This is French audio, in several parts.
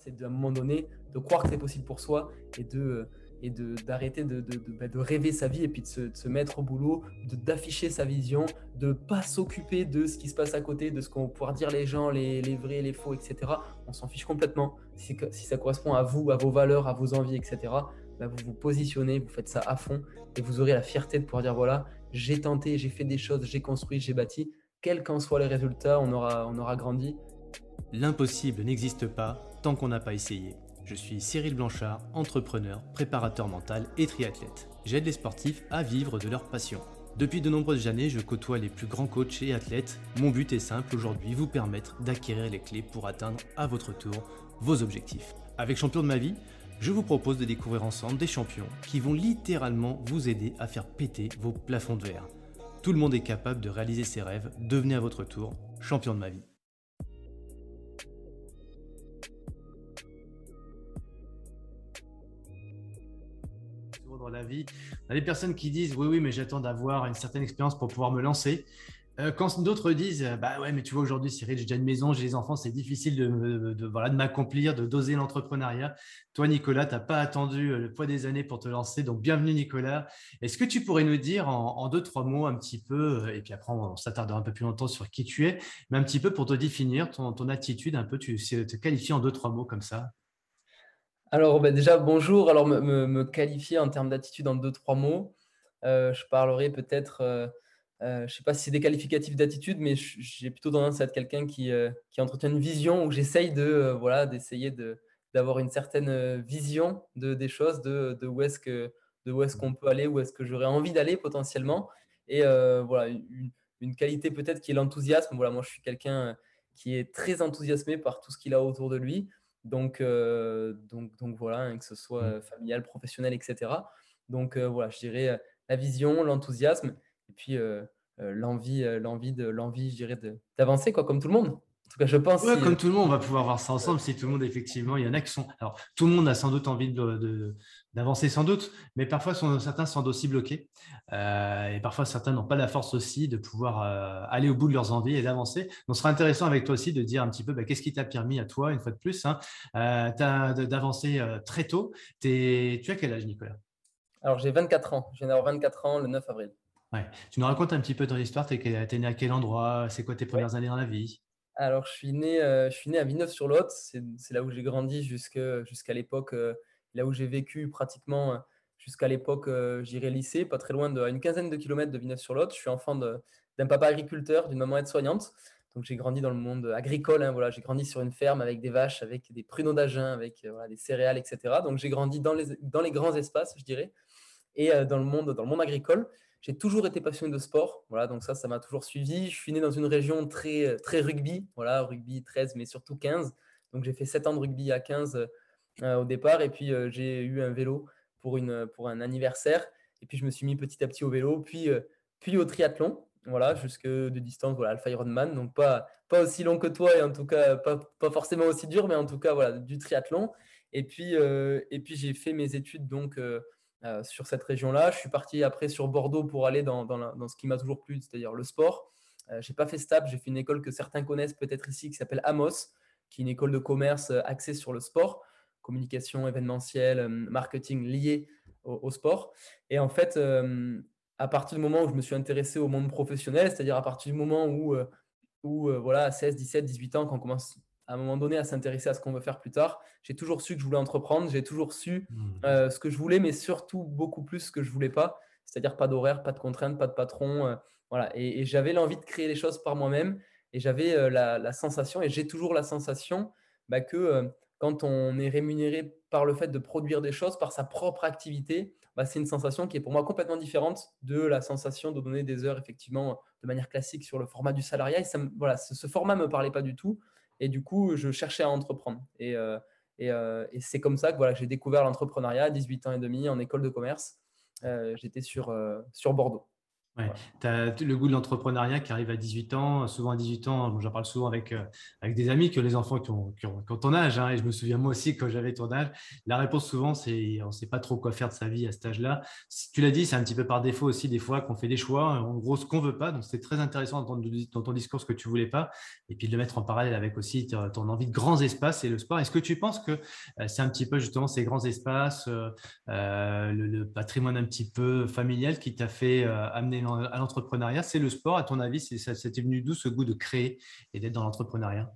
c'est d'un moment donné de croire que c'est possible pour soi et de et d'arrêter de, de, bah, de, rêver sa vie et puis de se, se mettre au boulot, d'afficher sa vision, de pas s'occuper de ce qui se passe à côté, de ce qu'on pouvoir dire les gens, les, les, vrais, les faux, etc. On s'en fiche complètement. Si, si, ça correspond à vous, à vos valeurs, à vos envies, etc., bah, vous vous positionnez, vous faites ça à fond et vous aurez la fierté de pouvoir dire voilà, j'ai tenté, j'ai fait des choses, j'ai construit, j'ai bâti. Quels qu'en soient les résultats, on aura, on aura grandi. L'impossible n'existe pas tant qu'on n'a pas essayé. Je suis Cyril Blanchard, entrepreneur, préparateur mental et triathlète. J'aide les sportifs à vivre de leur passion. Depuis de nombreuses années, je côtoie les plus grands coachs et athlètes. Mon but est simple aujourd'hui, vous permettre d'acquérir les clés pour atteindre à votre tour vos objectifs. Avec Champion de ma vie, je vous propose de découvrir ensemble des champions qui vont littéralement vous aider à faire péter vos plafonds de verre. Tout le monde est capable de réaliser ses rêves, devenez à votre tour champion de ma vie. La vie. Y a des personnes qui disent oui, oui, mais j'attends d'avoir une certaine expérience pour pouvoir me lancer. Euh, quand d'autres disent bah ouais, mais tu vois, aujourd'hui, Cyril, j'ai déjà une maison, j'ai des enfants, c'est difficile de, voilà, de m'accomplir, de doser l'entrepreneuriat. Toi, Nicolas, tu n'as pas attendu euh, le poids des années pour te lancer. Donc, bienvenue, Nicolas. Est-ce que tu pourrais nous dire en, deux, trois mots un petit peu, euh, et puis après, on s'attardera un peu plus longtemps sur qui tu es, mais un petit peu pour te définir, ton, ton attitude, un peu, tu te qualifies en deux, trois mots comme ça alors, bah, déjà, bonjour. Alors, me, qualifier en termes d'attitude en deux, trois mots, euh, je parlerai peut-être, euh, euh, je ne sais pas si c'est des qualificatifs d'attitude, mais j'ai plutôt tendance à être quelqu'un qui, qui entretient une vision où j'essaye de, voilà, d'essayer de, d'avoir une certaine vision de, des choses, de, de où est-ce que de où est-ce qu'on peut aller, où est-ce que j'aurais envie d'aller potentiellement. Et voilà, une, une qualité peut-être qui est l'enthousiasme. Voilà, moi, je suis quelqu'un qui est très enthousiasmé par tout ce qu'il a autour de lui. Donc, euh, donc, donc voilà, hein, que ce soit mmh. familial, professionnel, etc. Donc euh, voilà, je dirais la vision, l'enthousiasme et puis l'envie, l'envie de, l'envie, je dirais, d'avancer quoi, comme tout le monde. En tout cas, je pense. comme tout le monde, on va pouvoir voir ça ensemble. Si tout le monde, effectivement, il y en a qui sont. Alors, tout le monde a sans doute envie de, d'avancer, sans doute, mais parfois certains sont aussi bloqués. Euh, et parfois, certains n'ont pas la force aussi de pouvoir euh, aller au bout de leurs envies et d'avancer. Donc, ce sera intéressant avec toi aussi de dire un petit peu bah, qu'est-ce qui t'a permis à toi, une fois de plus, hein, euh, d'avancer très tôt. Es, tu as quel âge, Nicolas? Alors, j'ai 24 ans. Je viens d'avoir 24 ans le 9 avril. Ouais. Tu nous racontes un petit peu ton histoire. Tu es, né à quel endroit? C'est quoi tes premières années dans la vie? Alors, je suis né, euh, je suis né à Villeneuve-sur-Lot. C'est, là où j'ai grandi jusqu'à l'époque, euh, là où j'ai vécu pratiquement euh, jusqu'à l'époque, j'irai lycée, pas très loin de, à une quinzaine de kilomètres de Villeneuve-sur-Lot. Je suis enfant d'un papa agriculteur, d'une maman aide-soignante. Donc, j'ai grandi dans le monde agricole. Hein, voilà. J'ai grandi sur une ferme avec des vaches, avec des pruneaux d'Agen, avec des céréales, etc. Donc, j'ai grandi dans les, dans les grands espaces, je dirais, et dans, le monde, dans le monde agricole. J'ai toujours été passionné de sport. Voilà, donc ça, ça m'a toujours suivi. Je suis né dans une région très, très rugby. Voilà, rugby 13, mais surtout 15. Donc j'ai fait 7 ans de rugby à 15 euh, au départ. Et puis euh, j'ai eu un vélo pour, une, pour un anniversaire. Et puis je me suis mis petit à petit au vélo, puis, euh, puis au triathlon. Voilà, jusque de distance, voilà, Alpha Ironman. Donc pas, pas aussi long que toi et en tout cas pas, pas forcément aussi dur, mais en tout cas voilà, du triathlon. Et puis, et puis j'ai fait mes études donc euh, sur cette région-là. Je suis parti après sur Bordeaux pour aller dans, dans, ce qui m'a toujours plu, c'est-à-dire le sport. Euh, je n'ai pas fait STAP, j'ai fait une école que certains connaissent peut-être ici qui s'appelle Amos, qui est une école de commerce euh, axée sur le sport, communication événementielle, marketing lié au, sport. Et en fait, à partir du moment où je me suis intéressé au monde professionnel, c'est-à-dire à partir du moment où, où voilà, à 16, 17, 18 ans, quand on commence à un moment donné à s'intéresser à ce qu'on veut faire plus tard. J'ai toujours su que je voulais entreprendre, j'ai toujours su mmh. euh, ce que je voulais, mais surtout beaucoup plus ce que je voulais pas, c'est-à-dire pas d'horaire, pas de contraintes, pas de patron. Euh, voilà. Et, j'avais l'envie de créer les choses par moi-même et j'avais euh, la, sensation, et j'ai toujours la sensation bah, que quand on est rémunéré par le fait de produire des choses, par sa propre activité, bah, c'est une sensation qui est pour moi complètement différente de la sensation de donner des heures effectivement de manière classique sur le format du salariat. Et ça, voilà, ce, ce format ne me parlait pas du tout. Et du coup, je cherchais à entreprendre. Et, euh, euh, et, c'est comme ça que voilà, j'ai découvert l'entrepreneuriat à 18 ans et demi en école de commerce. Euh, j'étais sur Bordeaux. Tu as le goût de l'entrepreneuriat qui arrive à 18 ans, souvent à 18 ans, j'en parle souvent avec, euh, avec des amis que les enfants qui ont, qui ton âge, hein, et je me souviens moi aussi quand j'avais ton âge, la réponse souvent c'est on ne sait pas trop quoi faire de sa vie à cet âge-là. tu l'as dit, c'est un petit peu par défaut aussi des fois qu'on fait des choix, en gros ce qu'on veut pas, donc c'est très intéressant d'entendre dans ton discours ce que tu voulais pas, et puis de le mettre en parallèle avec aussi ton envie de grands espaces et le sport. Est-ce que tu penses que euh, c'est un petit peu justement ces grands espaces, euh, le, le, patrimoine un petit peu familial qui t'a fait amener à l'entrepreneuriat, c'est le sport. À ton avis, c'était venu d'où ce goût de créer et d'être dans l'entrepreneuriat?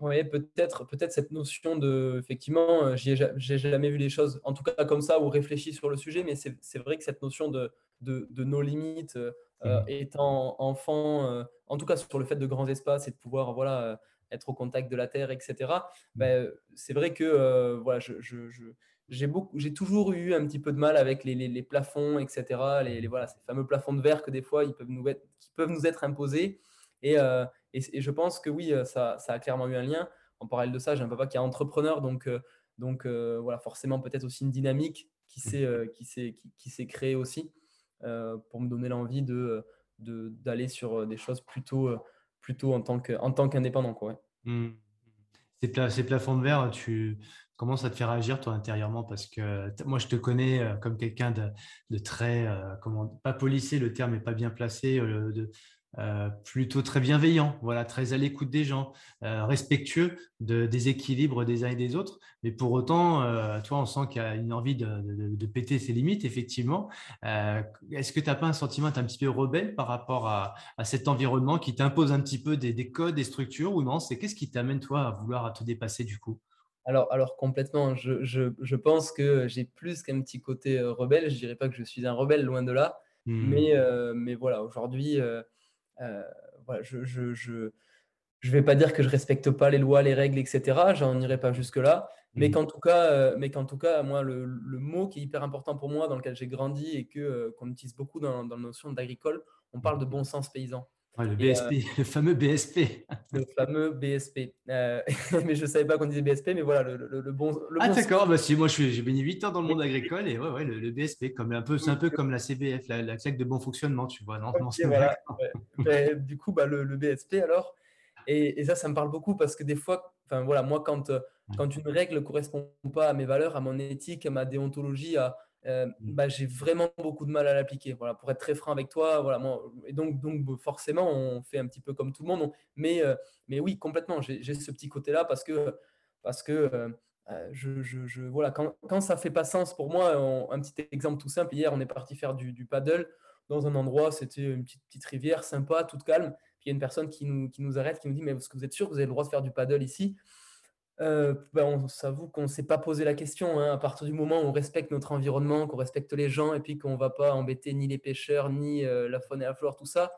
Oui, peut-être peut cette notion de, effectivement, euh, j'ai jamais vu les choses, en tout cas comme ça, ou réfléchi sur le sujet, mais c'est vrai que cette notion de, de, nos limites, euh, euh, mmh. étant enfant, en tout cas sur le fait de grands espaces et de pouvoir voilà, être au contact de la terre, etc., mmh. ben, c'est vrai que voilà, je, j'ai beaucoup, j'ai toujours eu un petit peu de mal avec les, les, plafonds, etc. Les, voilà, ces fameux plafonds de verre que des fois ils peuvent nous être, qui peuvent nous être imposés. Et, euh, et, je pense que oui, ça, ça, a clairement eu un lien. En parallèle de ça, j'ai un papa qui est entrepreneur, donc, euh, donc euh, voilà, forcément peut-être aussi une dynamique qui mmh. s'est, qui s'est, qui, s'est créée aussi pour me donner l'envie de, de, d'aller sur des choses plutôt, plutôt en tant, que, en tant qu'indépendant. Quoi, mmh. ces, ces plafonds de verre, tu Comment ça te fait réagir toi intérieurement? Parce que moi je te connais euh, comme quelqu'un de, très, euh, comment, pas policé, le terme n'est pas bien placé, euh, plutôt très bienveillant, voilà, très à l'écoute des gens, respectueux de, des équilibres des uns et des autres. Mais pour autant, toi, on sent qu'il y a une envie de, péter ses limites, effectivement. Est-ce que tu n'as pas un sentiment un petit peu rebelle par rapport à, cet environnement qui t'impose un petit peu des, des, codes, des structures ou non? C'est qu'est-ce qui t'amène, toi, à vouloir te dépasser du coup? Alors, alors complètement, je, je, je pense que j'ai plus qu'un petit côté euh, rebelle. Je dirais pas que je suis un rebelle, loin de là. Hmm. Mais, euh, mais voilà, aujourd'hui, euh, voilà, je ne je, je, je, vais pas dire que je respecte pas les lois, les règles, etc. J'en irai pas jusque-là. Mais hmm. qu'en tout cas, mais qu'en tout cas, moi, le, le, mot qui est hyper important pour moi, dans lequel j'ai grandi et que qu'on utilise beaucoup dans, dans la notion d'agricole, on parle de bon sens paysan le BSP, euh, le fameux BSP. Le fameux BSP. Euh, mais je ne savais pas qu'on disait BSP, mais voilà, le, le, bon. ah, d'accord, bah, si, moi j'ai béni 8 ans dans le monde agricole et ouais, ouais, le, BSP, comme un peu, c'est un peu comme la CBF, la, la claque de bon fonctionnement, tu vois. Non, voilà, du coup, bah, le, BSP alors. Et, et, ça, ça me parle beaucoup parce que des fois, enfin voilà, moi, quand, quand une règle ne correspond pas à mes valeurs, à mon éthique, à ma déontologie, à, euh, mmh. bah, j'ai vraiment beaucoup de mal à l'appliquer. Voilà, pour être très franc avec toi, voilà, moi, et donc, donc forcément, on fait un petit peu comme tout le monde. mais, euh, mais oui, complètement, j'ai ce petit côté-là parce que, parce que euh, je, je, voilà, quand, quand ça fait pas sens pour moi, un petit exemple tout simple, hier, on est parti faire du, du paddle dans un endroit, c'était une petite, petite rivière sympa, toute calme. Puis il y a une personne qui nous, qui nous arrête, qui nous dit, mais est-ce que vous êtes sûr que vous avez le droit de faire du paddle ici? Euh, ben, on s'avoue qu'on ne s'est pas posé la question. Hein. À partir du moment où on respecte notre environnement, qu'on respecte les gens et puis qu'on ne va pas embêter ni les pêcheurs, ni euh, la faune et la flore, tout ça,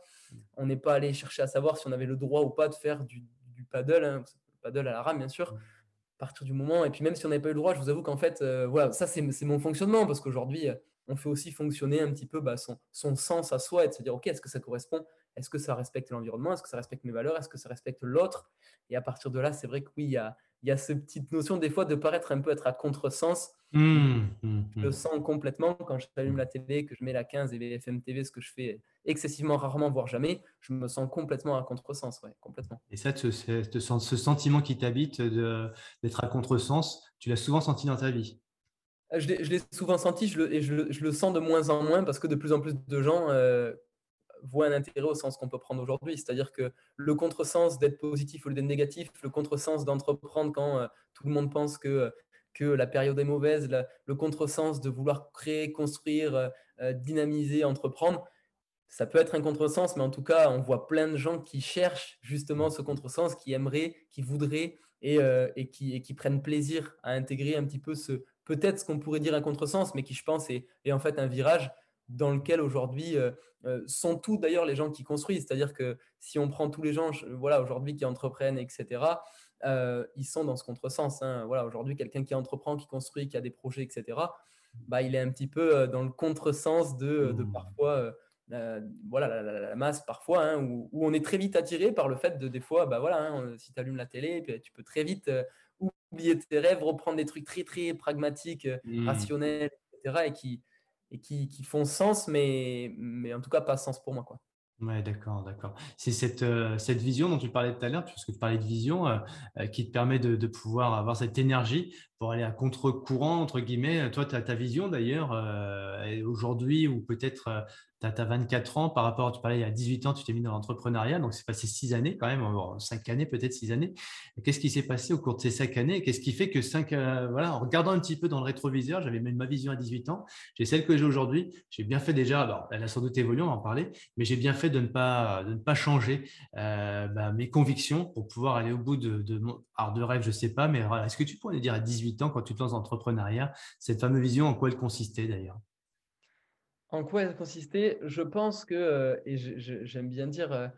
on n'est pas allé chercher à savoir si on avait le droit ou pas de faire du, paddle, hein. paddle à la rame, bien sûr. À partir du moment, et puis même si on n'avait pas eu le droit, je vous avoue qu'en fait, euh, voilà, ça c'est mon fonctionnement parce qu'aujourd'hui, on fait aussi fonctionner un petit peu bah, son, son, sens à soi et de se dire, OK, est-ce que ça correspond? Est-ce que ça respecte l'environnement? Est-ce que ça respecte mes valeurs? Est-ce que ça respecte l'autre? Et à partir de là, c'est vrai que oui, il y a, il y a cette petite notion des fois de paraître un peu être à contresens. Mmh, mmh, mmh. Je le sens complètement quand j'allume la télé, que je mets la 15 et BFM TV, ce que je fais excessivement rarement, voire jamais, je me sens complètement à contresens, ouais, complètement. Et ça, ce, ce sentiment qui t'habite d'être à contresens, tu l'as souvent senti dans ta vie? Euh, je l'ai souvent senti je le, et je le, je le, sens de moins en moins parce que de plus en plus de gens euh, voit un intérêt au sens qu'on peut prendre aujourd'hui. C'est-à-dire que le contresens d'être positif au lieu d'être négatif, le contresens d'entreprendre quand euh, tout le monde pense que, que la période est mauvaise, le contresens de vouloir créer, construire, euh, euh, dynamiser, entreprendre, ça peut être un contresens, mais en tout cas, on voit plein de gens qui cherchent justement ce contresens, qui aimeraient, qui voudraient et, et, qui, et qui, prennent plaisir à intégrer un petit peu ce, peut-être ce qu'on pourrait dire un contresens, mais qui, je pense, est, est en fait un virage dans lequel aujourd'hui euh, euh, sont tous d'ailleurs les gens qui construisent. C'est-à-dire que si on prend tous les gens voilà, aujourd'hui qui entreprennent, etc., euh, ils sont dans ce contresens. Hein. Voilà, aujourd'hui, quelqu'un qui entreprend, qui construit, qui a des projets, etc., bah, il est un petit peu dans le contresens de, de mmh. parfois voilà, la, masse, parfois, hein, où, on est très vite attiré par le fait de des fois, bah, voilà, hein, si tu allumes la télé, tu peux très vite oublier tes rêves, reprendre des trucs très, très pragmatiques, mmh. rationnels, etc., et qui, et qui, qui, font sens, mais, mais en tout cas pas sens pour moi. Quoi. Ouais, d'accord, d'accord. C'est cette, euh, cette vision dont tu parlais tout à l'heure, puisque tu parlais de vision, euh, euh, qui te permet de, de, pouvoir avoir cette énergie pour aller à contre-courant, entre guillemets. Toi, tu as ta vision d'ailleurs, aujourd'hui, ou peut-être tu as, 24 ans par rapport, tu parlais il y a 18 ans, tu t'es mis dans l'entrepreneuriat, donc c'est passé six années quand même, 5 années, peut-être six années. Qu'est-ce qui s'est passé au cours de ces cinq années? Qu'est-ce qui fait que cinq, voilà, en regardant un petit peu dans le rétroviseur, j'avais même ma vision à 18 ans, j'ai celle que j'ai aujourd'hui, j'ai bien fait déjà, alors elle a sans doute évolué, on va en parler, mais j'ai bien fait de ne pas, de ne pas changer euh, bah, mes convictions pour pouvoir aller au bout de, mon art de rêve, je ne sais pas, mais est-ce que tu pourrais dire à 18 ans, quand tu te lances dans l'entrepreneuriat, cette fameuse vision, en quoi elle consistait d'ailleurs? En quoi elle consistait Je pense que, euh, et j'aime bien dire, euh,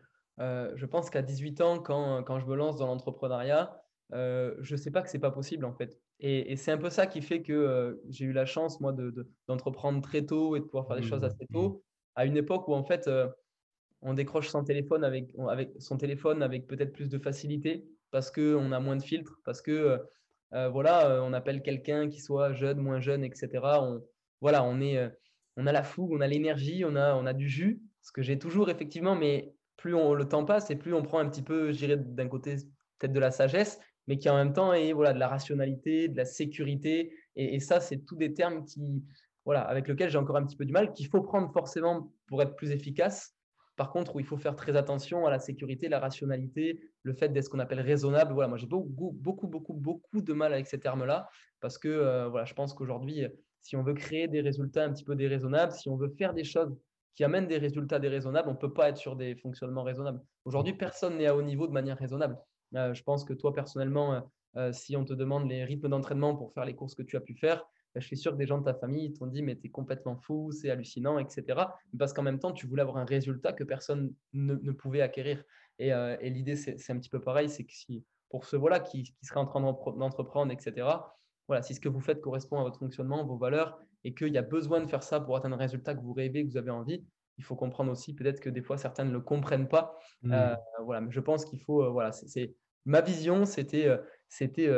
euh, je pense qu'à 18 ans, quand, quand, je me lance dans l'entrepreneuriat, je ne sais pas que ce n'est pas possible en fait. Et, c'est un peu ça qui fait que j'ai eu la chance, moi, d'entreprendre de, très tôt et de pouvoir faire des choses assez tôt, mmh. à une époque où en fait, on décroche son téléphone avec, avec son téléphone avec peut-être plus de facilité parce qu'on a moins de filtres, parce que voilà, on appelle quelqu'un qui soit jeune, moins jeune, etc. On, voilà, on est on a la fougue, on a l'énergie, on a, on a du jus, ce que j'ai toujours effectivement, mais plus on, le temps passe et plus on prend un petit peu, je dirais, d'un côté peut-être de la sagesse, mais qui en même temps est voilà, de la rationalité, de la sécurité. Et, ça, c'est tous des termes qui, voilà, avec lesquels j'ai encore un petit peu du mal, qu'il faut prendre forcément pour être plus efficace. Par contre, où il faut faire très attention à la sécurité, la rationalité, le fait d'être ce qu'on appelle raisonnable. Voilà, moi j'ai beaucoup, beaucoup, beaucoup, beaucoup de mal avec ces termes-là parce que euh, voilà, je pense qu'aujourd'hui, si on veut créer des résultats un petit peu déraisonnables, si on veut faire des choses qui amènent des résultats déraisonnables, on ne peut pas être sur des fonctionnements raisonnables. Aujourd'hui, personne n'est à haut niveau de manière raisonnable. Euh, je pense que toi, personnellement, euh, euh, si on te demande les rythmes d'entraînement pour faire les courses que tu as pu faire, ben, je suis sûr que des gens de ta famille t'ont dit mais tu es complètement fou, c'est hallucinant, etc. Parce qu'en même temps, tu voulais avoir un résultat que personne ne, pouvait acquérir. Et, l'idée, c'est un petit peu pareil, c'est que si pour ceux voilà, qui, qui seraient en train d'entreprendre, etc., voilà, si ce que vous faites correspond à votre fonctionnement, vos valeurs, et qu'il y a besoin de faire ça pour atteindre un résultat que vous rêvez, que vous avez envie, il faut comprendre aussi peut-être que des fois certains ne le comprennent pas. Mmh. Euh, voilà, mais je pense qu'il faut, euh, voilà, c'est ma vision, c'était, euh, c'était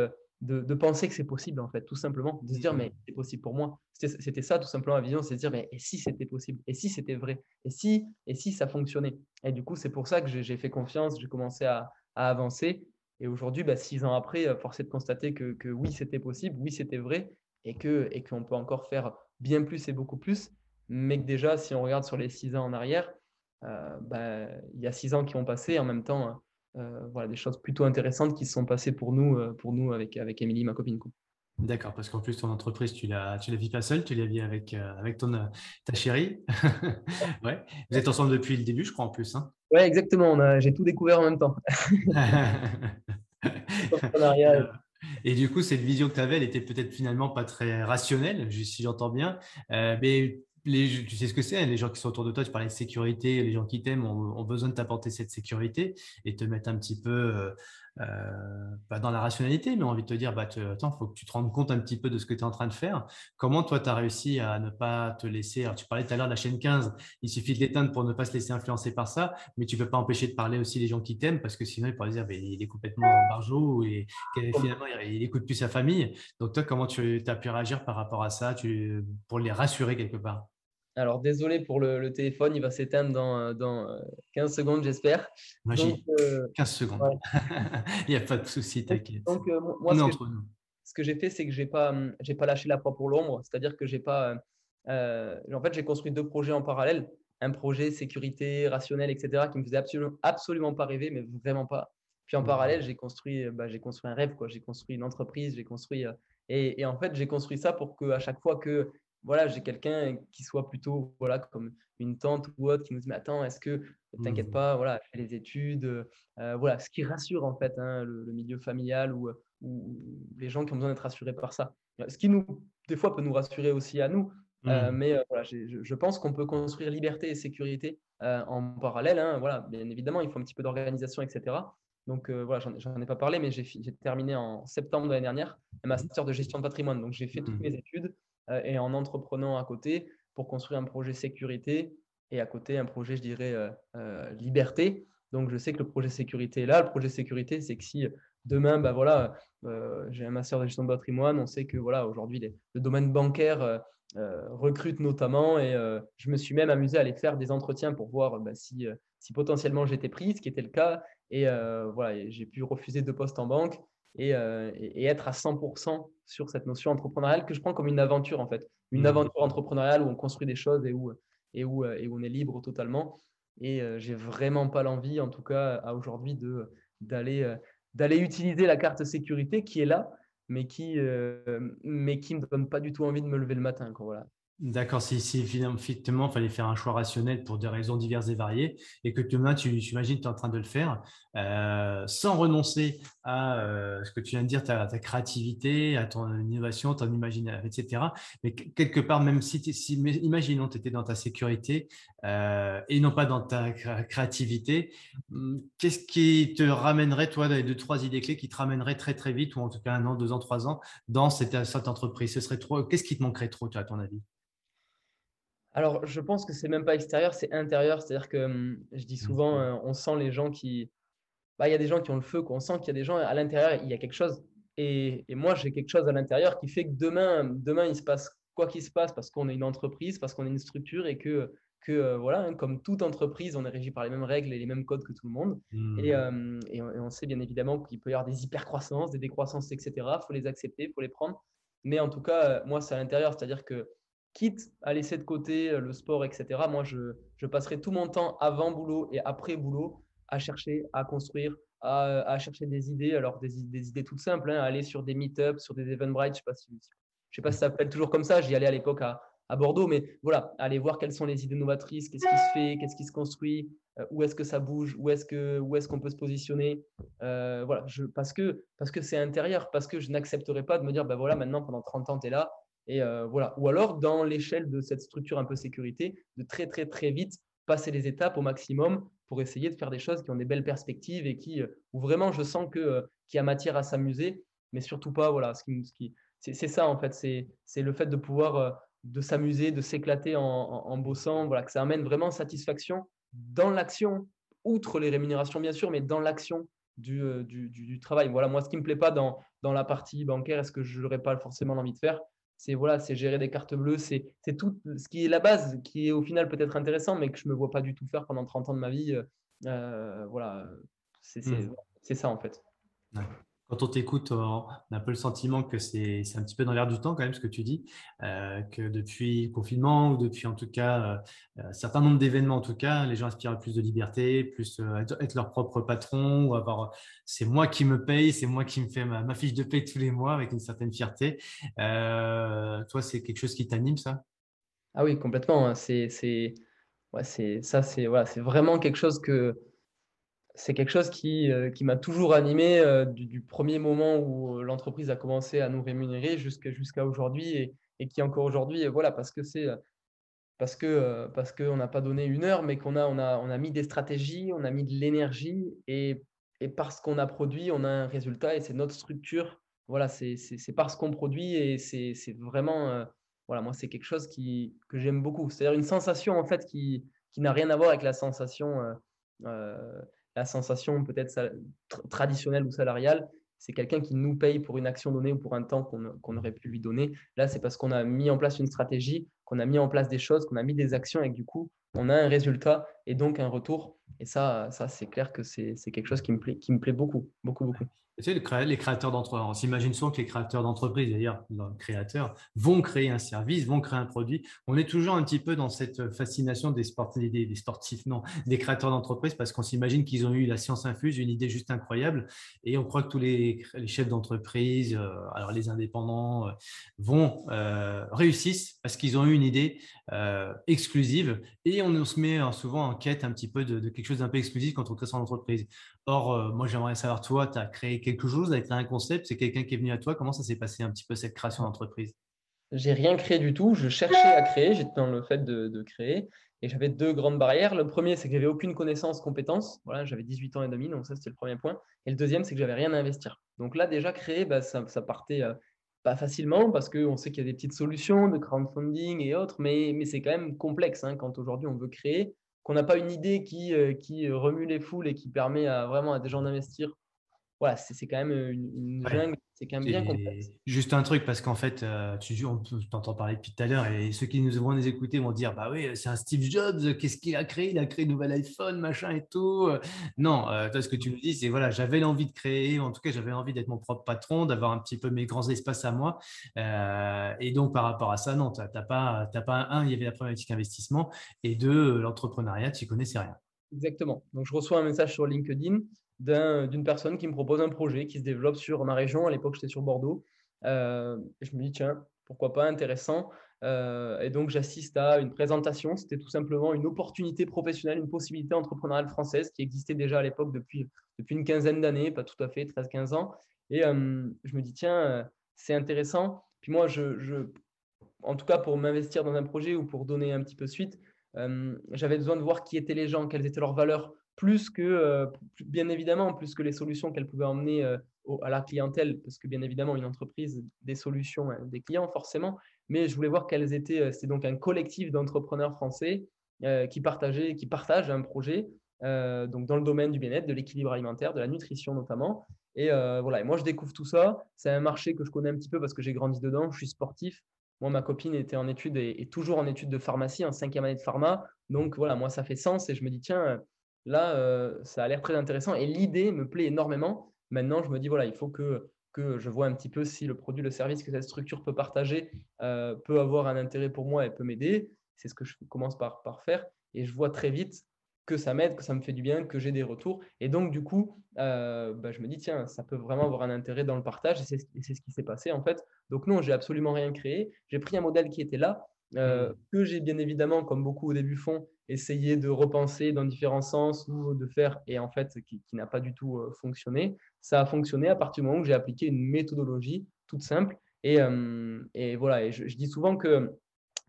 de, penser que c'est possible en fait, tout simplement, de se dire mmh. mais c'est possible pour moi. C'était ça tout simplement ma vision, c'est de dire mais et si c'était possible, et si c'était vrai, et si, et si ça fonctionnait? Et du coup, c'est pour ça que j'ai fait confiance, j'ai commencé à, à avancer. Et aujourd'hui, bah, six ans après, euh, force est de constater que, oui, c'était possible, oui, c'était vrai, et qu'on et peut encore faire bien plus et beaucoup plus. Mais que déjà, si on regarde sur les six ans en arrière, euh, bah, il y a six ans qui ont passé, en même temps, euh, voilà, des choses plutôt intéressantes qui se sont passées pour nous, pour nous avec, avec Émilie, ma copine. D'accord, parce qu'en plus, ton entreprise, tu la, tu la vis pas seule, tu la vis avec, avec ton, ta chérie. ouais. Vous êtes ensemble depuis le début, je crois, en plus. Hein oui, exactement. J'ai tout découvert en même temps. Et du coup, cette vision que tu avais, elle était peut-être finalement pas très rationnelle, si j'entends bien. Euh, mais les, tu sais ce que c'est, les gens qui sont autour de toi, tu parlais de sécurité, les gens qui t'aiment ont, besoin de t'apporter cette sécurité et te mettre un petit peu, euh, pas dans la rationalité, mais envie de te dire, bah, attends, il faut que tu te rendes compte un petit peu de ce que tu es en train de faire. Comment toi, tu as réussi à ne pas te laisser, alors tu parlais tout à l'heure de la chaîne 15, il suffit de l'éteindre pour ne pas se laisser influencer par ça, mais tu ne peux pas empêcher de parler aussi les gens qui t'aiment parce que sinon, ils pourraient dire, bah, il est complètement barjot et finalement, il n'écoute plus sa famille. Donc toi, comment tu as pu réagir par rapport à ça? Tu, pour les rassurer quelque part alors, désolé pour le, téléphone, il va s'éteindre dans, dans 15 euh, secondes, j'espère. 15 euh, secondes. il n'y a pas de souci, t'inquiète. Donc, euh, moi, ce que, ce que, j'ai fait, c'est que je n'ai pas, hum, pas lâché la proie pour l'ombre. C'est-à-dire que j'ai pas. en fait, j'ai construit deux projets en parallèle. Un projet sécurité, rationnel, etc., qui me faisait absolument, absolument pas rêver, mais vraiment pas. Puis en mmh. parallèle, j'ai construit, bah, j'ai construit un rêve, quoi. J'ai construit une entreprise, j'ai construit. et, et, en fait, j'ai construit ça pour qu'à chaque fois que voilà, j'ai quelqu'un qui soit plutôt voilà, comme une tante ou autre qui nous dit Mais attends, est-ce que t'inquiète mmh. pas, voilà, fais les études, euh, voilà, ce qui rassure en fait hein, le, milieu familial ou, ou, les gens qui ont besoin d'être rassurés par ça. Ce qui nous, des fois, peut nous rassurer aussi à nous. Euh, mmh. mais euh, voilà, je, pense qu'on peut construire liberté et sécurité en parallèle. Hein, voilà, bien évidemment, il faut un petit peu d'organisation, etc. Donc voilà, j'en ai pas parlé, mais j'ai terminé en septembre de l'année dernière un master de gestion de patrimoine. Donc j'ai fait toutes mmh. mes études. Euh, et en entreprenant à côté pour construire un projet sécurité et à côté un projet, je dirais, euh, euh, liberté. Donc, je sais que le projet sécurité est là. Le projet sécurité, c'est que si demain, bah voilà, j'ai un master de gestion de patrimoine, on sait que voilà, aujourd'hui, le domaine bancaire recrutent notamment. Et je me suis même amusé à aller faire des entretiens pour voir bah, si, si potentiellement j'étais pris, ce qui était le cas. Et voilà, j'ai pu refuser deux postes en banque et, et, être à 100% sur cette notion entrepreneuriale que je prends comme une aventure en fait. Une mmh. aventure entrepreneuriale où on construit des choses et où, et où, et où on est libre totalement. Et j'ai vraiment pas l'envie, en tout cas à aujourd'hui, d'aller d'aller utiliser la carte sécurité qui est là, mais qui ne mais qui me donne pas du tout envie de me lever le matin. Quoi, voilà. D'accord, si, si il fallait faire un choix rationnel pour des raisons diverses et variées, et que demain tu, imagines tu es en train de le faire, euh, sans renoncer à euh, ce que tu viens de dire, ta, ta, créativité, à ton innovation, ton imagination, etc. Mais quelque part, même si, si imaginons tu étais dans ta sécurité euh, et non pas dans ta créativité, hum, qu'est-ce qui te ramènerait, toi, deux, trois idées clés qui te ramèneraient très très vite, ou en tout cas un an, deux ans, trois ans, dans cette, entreprise? Ce serait trop. Qu'est-ce qui te manquerait trop, à ton avis? Alors, je pense que c'est même pas extérieur, c'est intérieur. C'est-à-dire que hum, je dis souvent, euh, on sent les gens qui. Bah, il y a des gens qui ont le feu, qu'on sent qu'il y a des gens à l'intérieur, il y a quelque chose. Et, moi, j'ai quelque chose à l'intérieur qui fait que demain, demain, il se passe quoi qu'il se passe parce qu'on est une entreprise, parce qu'on est une structure et que, que euh, voilà, hein, comme toute entreprise, on est régi par les mêmes règles et les mêmes codes que tout le monde. Et, mmh. et, on, sait bien évidemment qu'il peut y avoir des hypercroissances, des décroissances, etc. Il faut les accepter, il faut les prendre. Mais en tout cas, moi, c'est à l'intérieur. C'est-à-dire que quitte à laisser de côté euh, le sport, etc., moi, je, je passerai tout mon temps avant boulot et après boulot à chercher, à construire, à, chercher des idées. Alors, des, des idées toutes simples, hein, aller sur des meet-ups, sur des Eventbrite. Je ne sais, pas si, sais pas si ça s'appelle toujours comme ça. J'y allais à l'époque à, à, Bordeaux, mais voilà, aller voir quelles sont les idées novatrices, qu'est-ce qui se fait, qu'est-ce qui se construit, euh, où est-ce que ça bouge, où est-ce qu'on est qu'on peut se positionner. Euh, voilà, je, parce que parce que c'est intérieur, parce que je n'accepterai pas de me dire, ben voilà, maintenant pendant 30 ans, tu es là, et euh, voilà. Ou alors, dans l'échelle de cette structure un peu sécurité, de très, très, très vite passer les étapes au maximum pour essayer de faire des choses qui ont des belles perspectives et qui, euh, où vraiment je sens que, euh, qu'il y a matière à s'amuser, mais surtout pas, voilà, ce qui, ce qui, c'est, ça en fait, c'est, le fait de pouvoir de s'amuser, de s'éclater en, en, bossant, voilà, que ça amène vraiment satisfaction dans l'action, outre les rémunérations bien sûr, mais dans l'action du, du, du, travail. Voilà, moi, ce qui ne me plaît pas dans, dans la partie bancaire, est-ce que je n'aurais pas forcément l'envie de faire? C'est voilà, c'est gérer des cartes bleues, c'est tout ce qui est la base, qui est au final peut-être intéressant, mais que je ne me vois pas du tout faire pendant 30 ans de ma vie. Euh, euh, voilà, c'est mmh. ça en fait quand on t'écoute, on a un peu le sentiment que c'est un petit peu dans l'air du temps quand même ce que tu dis, euh, que depuis le confinement ou depuis en tout cas euh, un certain nombre d'événements en tout cas, les gens aspirent à plus de liberté, plus euh, être leur propre patron ou avoir c'est moi qui me paye, c'est moi qui me fais ma, fiche de paye tous les mois avec une certaine fierté. toi, c'est quelque chose qui t'anime ça? Ah oui, complètement. Hein. C'est ouais, ça, c'est vraiment quelque chose que c'est quelque chose qui, euh, qui m'a toujours animé euh, du, premier moment où euh, l'entreprise a commencé à nous rémunérer jusqu'à aujourd'hui et, et, qui encore aujourd'hui, voilà, parce que c'est parce que parce qu'on n'a pas donné une heure, mais qu'on a, on a, on a mis des stratégies, on a mis de l'énergie et, et parce qu'on a produit, on a un résultat et c'est notre structure. Voilà, c'est parce qu'on produit et c'est vraiment, voilà, moi, c'est quelque chose qui, que j'aime beaucoup. C'est-à-dire une sensation en fait qui, qui n'a rien à voir avec la sensation la sensation peut-être traditionnelle ou salariale, c'est quelqu'un qui nous paye pour une action donnée ou pour un temps qu'on aurait pu lui donner. Là, c'est parce qu'on a mis en place une stratégie, qu'on a mis en place des choses, qu'on a mis des actions et que du coup, on a un résultat et donc un retour. Et ça, ça c'est clair que c'est quelque chose qui me plaît, qui me plaît beaucoup, beaucoup, beaucoup. Tu sais, les créateurs s'imagine souvent que les créateurs d'entreprises, d'ailleurs, créateurs, vont créer un service, vont créer un produit. On est toujours un petit peu dans cette fascination des sportifs, non, des créateurs d'entreprises, parce qu'on s'imagine qu'ils ont eu la science infuse, une idée juste incroyable. Et on croit que tous les, chefs d'entreprise, euh, alors les indépendants, euh, vont euh, réussissent parce qu'ils ont eu une idée exclusive. Et on, se met souvent en quête un petit peu de quelque chose d'un peu exclusif quand on crée son entreprise. Or, euh, moi, j'aimerais savoir, toi, tu as créé quelque chose, avec un concept, c'est quelqu'un qui est venu à toi. Comment ça s'est passé un petit peu cette création d'entreprise? J'ai rien créé du tout. Je cherchais à créer. J'étais dans le fait de, créer. Et j'avais deux grandes barrières. Le premier, c'est que j'avais aucune connaissance, compétence. Voilà, j'avais 18 ans et demi, donc ça, c'était le premier point. Et le deuxième, c'est que j'avais rien à investir. Donc là, déjà, créer, bah, ça, partait euh, pas facilement parce qu'on sait qu'il y a des petites solutions de crowdfunding et autres, mais, mais c'est quand même complexe hein, quand aujourd'hui on veut créer qu'on n'a pas une idée qui, euh, qui remue les foules et qui permet à, vraiment à des gens d'investir, voilà, c'est quand même une, jungle, c'est quand même bien complexe. Juste un truc, parce qu'en fait, euh, tu on t'entend parler depuis tout à l'heure, et ceux qui nous vont nous écouter vont dire Bah oui, c'est un Steve Jobs, qu'est-ce qu'il a créé? Il a créé un nouvel iPhone, machin et tout. Non, euh, toi, ce que tu me dis, c'est voilà, j'avais l'envie de créer, en tout cas, j'avais envie d'être mon propre patron, d'avoir un petit peu mes grands espaces à moi. Euh, et donc, par rapport à ça, non, tu n'as pas, pas un, il y avait la problématique investissement, et deux, l'entrepreneuriat, tu connaissais rien. Exactement. Donc, je reçois un message sur LinkedIn d'une personne qui me propose un projet qui se développe sur ma région. À l'époque, j'étais sur Bordeaux. Euh, je me dis, tiens, pourquoi pas, intéressant. Euh, et donc, j'assiste à une présentation. C'était tout simplement une opportunité professionnelle, une possibilité entrepreneuriale française qui existait déjà à l'époque depuis, depuis une quinzaine d'années, pas tout à fait, 13-15 ans. Et euh, je me dis, tiens, c'est intéressant. Puis moi, je, je, en tout cas, pour m'investir dans un projet ou pour donner un petit peu suite, j'avais besoin de voir qui étaient les gens, quelles étaient leurs valeurs, plus que, euh, bien évidemment, plus que les solutions qu'elle pouvait emmener euh, à la clientèle, parce que bien évidemment, une entreprise, des solutions, hein, des clients forcément, mais je voulais voir quels étaient, euh, c'est donc un collectif d'entrepreneurs français qui partageaient, qui partagent un projet, donc dans le domaine du bien-être, de l'équilibre alimentaire, de la nutrition notamment. Et voilà, et moi je découvre tout ça. C'est un marché que je connais un petit peu parce que j'ai grandi dedans, je suis sportif. Moi, ma copine était en études et, toujours en études de pharmacie, en cinquième année de pharma. Donc voilà, moi, ça fait sens et je me dis, tiens, Là, euh, ça a l'air très intéressant et l'idée me plaît énormément. Maintenant, je me dis, voilà, il faut que, que je vois un petit peu si le produit, le service que cette structure peut partager euh, peut avoir un intérêt pour moi et peut m'aider. C'est ce que je commence par, par faire. Et je vois très vite que ça m'aide, que ça me fait du bien, que j'ai des retours. Et donc, du coup, euh, bah, je me dis, tiens, ça peut vraiment avoir un intérêt dans le partage. Et c'est ce qui s'est passé, en fait. Donc, non, j'ai absolument rien créé. J'ai pris un modèle qui était là, mmh. que j'ai bien évidemment, comme beaucoup au début font, essayer de repenser dans différents sens ou de faire, et en fait, qui, n'a pas du tout euh, fonctionné. Ça a fonctionné à partir du moment où j'ai appliqué une méthodologie toute simple. Et, euh, et voilà, et je, dis souvent que,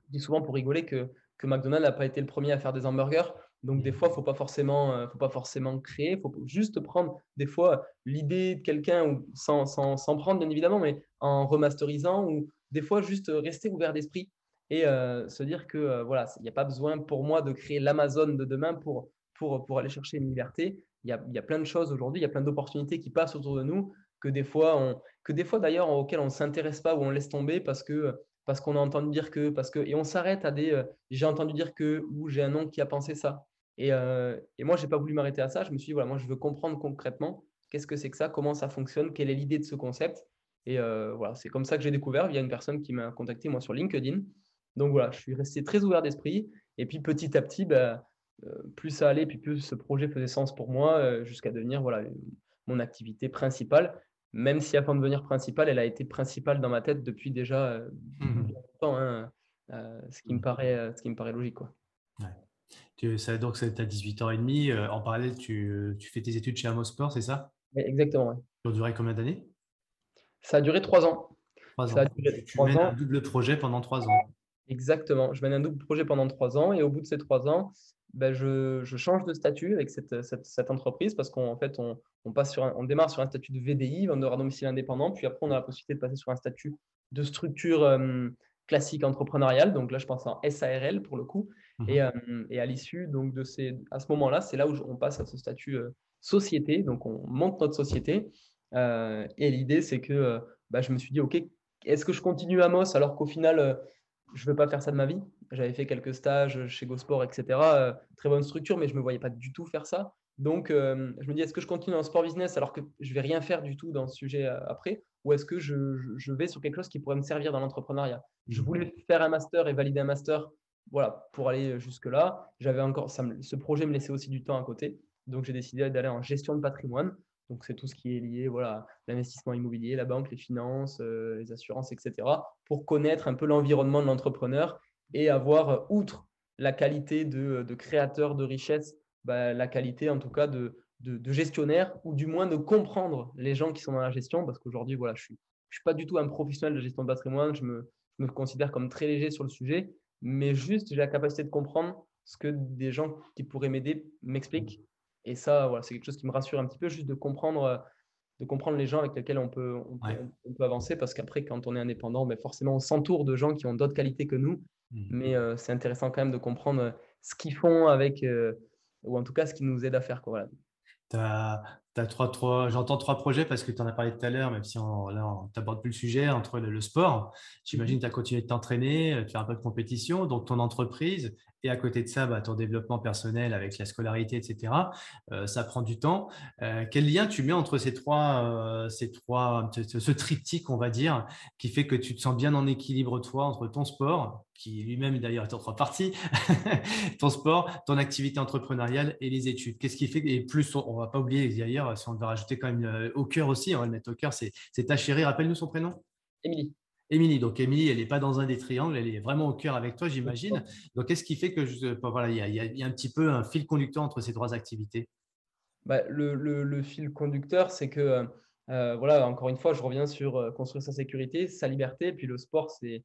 je dis souvent pour rigoler que, que McDonald's n'a pas été le premier à faire des hamburgers. Donc des fois, il ne faut pas forcément, euh, faut pas forcément créer, il faut juste prendre des fois l'idée de quelqu'un sans, sans, sans prendre bien évidemment, mais en remasterisant ou des fois juste rester ouvert d'esprit et euh, se dire que euh, voilà, il n'y a pas besoin pour moi de créer l'Amazon de demain pour, pour, pour aller chercher une liberté. Il y a, y a plein de choses aujourd'hui, il y a plein d'opportunités qui passent autour de nous que des fois, on, que des fois d'ailleurs auxquelles on ne s'intéresse pas ou on laisse tomber parce que parce qu'on a entendu dire que, parce que, et on s'arrête à des, euh, j'ai entendu dire que, ou j'ai un oncle qui a pensé ça. Et, et moi, je n'ai pas voulu m'arrêter à ça. Je me suis dit, voilà, moi, je veux comprendre concrètement qu'est-ce que c'est que ça, comment ça fonctionne, quelle est l'idée de ce concept. Et voilà, c'est comme ça que j'ai découvert via une personne qui m'a contacté, moi, sur LinkedIn. Donc voilà, je suis resté très ouvert d'esprit. Et puis petit à petit, bah, euh, plus ça allait, puis plus ce projet faisait sens pour moi, euh, jusqu'à devenir voilà, mon activité principale. Même si avant de devenir principale, elle a été principale dans ma tête depuis déjà euh, mmh longtemps, hein, ce, qui me mmh. paraît, ce qui me paraît logique. Quoi. Tu, ça, donc, tu as 18 ans et demi. en parallèle, tu, tu, fais tes études chez Amos Sport, c'est ça? Exactement. Ouais. Ça a duré combien d'années? Ça a duré trois ans. Trois ans. tu mènes un double projet pendant trois ans. Exactement. Je mène un double projet pendant trois ans et au bout de ces trois ans, ben je, je, change de statut avec cette, cette, cette entreprise parce qu'en fait, on, on, passe sur on démarre sur un statut de VDI, vendeur à domicile indépendant, puis après, on a la possibilité de passer sur un statut de structure euh, classique entrepreneuriale. Donc là, je pense en SARL pour le coup. Mmh et, euh, et, à l'issue donc de ces, à ce moment-là, c'est là où on passe à ce statut euh, société. Donc on monte notre société. et l'idée, c'est que ben, je me suis dit, OK, est-ce que je continue à Moss alors qu'au final, je ne veux pas faire ça de ma vie. J'avais fait quelques stages chez GoSport, etc. Euh, très bonne structure, mais je ne me voyais pas du tout faire ça. Donc, euh, je me dis, est-ce que je continue dans le sport business alors que je ne vais rien faire du tout dans ce sujet euh, après? Ou est-ce que je, vais sur quelque chose qui pourrait me servir dans l'entrepreneuriat? Je mmh. voulais faire un master et valider un master voilà, pour aller jusque-là. J'avais encore, ça ce projet me laissait aussi du temps à côté. Donc, j'ai décidé d'aller en gestion de patrimoine. Donc, c'est tout ce qui est lié voilà, l'investissement immobilier, la banque, les finances, euh, les assurances, etc. pour connaître un peu l'environnement de l'entrepreneur et avoir, euh, outre la qualité de, créateur de richesse, bah, la qualité en tout cas de, gestionnaire ou du moins de comprendre les gens qui sont dans la gestion. Parce qu'aujourd'hui, voilà, je ne suis, je suis pas du tout un professionnel de gestion de patrimoine, je me considère comme très léger sur le sujet, mais juste j'ai la capacité de comprendre ce que des gens qui pourraient m'aider m'expliquent et ça, voilà, c'est quelque chose qui me rassure un petit peu, juste de comprendre, euh, de comprendre les gens avec lesquels on peut, on peut, avancer, parce qu'après, quand on est indépendant, ben, forcément, on s'entoure de gens qui ont d'autres qualités que nous. Mmh. Mais euh, c'est intéressant quand même de comprendre ce qu'ils font avec, euh, ou en tout cas ce qui nous aide à faire. Quoi, voilà. trois, trois, j'entends trois projets parce que tu en as parlé tout à l'heure, même si on, là, on t'aborde plus le sujet, entre le, sport. J'imagine que tu as continué de t'entraîner, de faire un peu de compétition, donc ton entreprise, et à côté de ça, bah, ton développement personnel avec la scolarité, etc. Euh, ça prend du temps. Euh, quel lien tu mets entre ces trois, euh, ces trois ce, ce, triptyque, on va dire, qui fait que tu te sens bien en équilibre, toi, entre ton sport, qui lui-même d'ailleurs est en trois parties, ton sport, ton activité entrepreneuriale et les études. Qu'est-ce qui fait Et plus, on ne va pas oublier d'ailleurs, si on veut rajouter quand même au cœur aussi, on va le mettre au cœur, c'est ta chérie, rappelle-nous son prénom Émilie. Émilie. Donc, Émilie, elle n'est pas dans un des triangles, elle est vraiment au cœur avec toi, j'imagine. Donc, qu'est-ce qui fait que je, voilà, il y, a, un petit peu un fil conducteur entre ces trois activités? Bah, le, fil conducteur, c'est que, euh, voilà, encore une fois, je reviens sur euh, construire sa sécurité, sa liberté. Puis le sport, c'est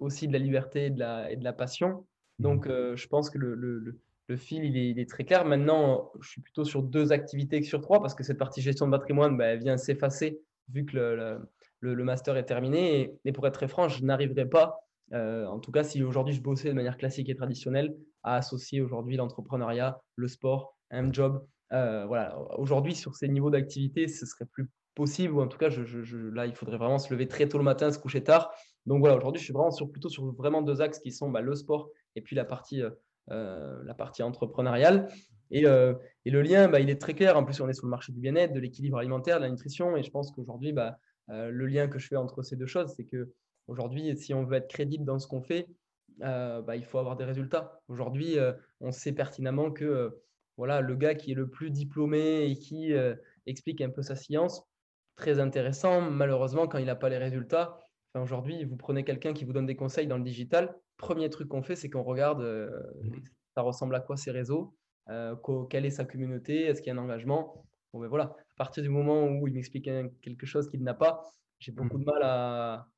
aussi de la liberté et de la, et de la passion. Donc, mmh. euh, je pense que le, fil, il est, très clair. Maintenant, je suis plutôt sur deux activités que sur trois parce que cette partie gestion de patrimoine, bah, elle vient s'effacer vu que le, le, master est terminé. Et, pour être très franc, je n'arriverai pas, euh, en tout cas si aujourd'hui je bossais de manière classique et traditionnelle, à associer aujourd'hui l'entrepreneuriat, le sport, un job. Euh, voilà, aujourd'hui sur ces niveaux d'activité, ce serait plus possible, ou en tout cas, je, là, il faudrait vraiment se lever très tôt le matin, se coucher tard. Donc voilà, aujourd'hui, je suis vraiment sur, plutôt sur vraiment deux axes qui sont bah, le sport et puis la partie, euh, la partie entrepreneuriale. Et, et le lien, bah, il est très clair. En plus, on est sur le marché du bien-être, de l'équilibre alimentaire, de la nutrition. Et je pense qu'aujourd'hui, bah, euh, le lien que je fais entre ces deux choses, c'est que aujourd'hui, si on veut être crédible dans ce qu'on fait, euh, bah, il faut avoir des résultats. Aujourd'hui, euh, on sait pertinemment que voilà, le gars qui est le plus diplômé et qui explique un peu sa science, très intéressant. Malheureusement, quand il n'a pas les résultats, aujourd'hui, vous prenez quelqu'un qui vous donne des conseils dans le digital. Premier truc qu'on fait, c'est qu'on regarde ça ressemble à quoi ces réseaux, quelle est sa communauté, est-ce qu'il y a un engagement? Bon, ben voilà, à partir du moment où il m'explique quelque chose qu'il n'a pas, j'ai beaucoup de mal à,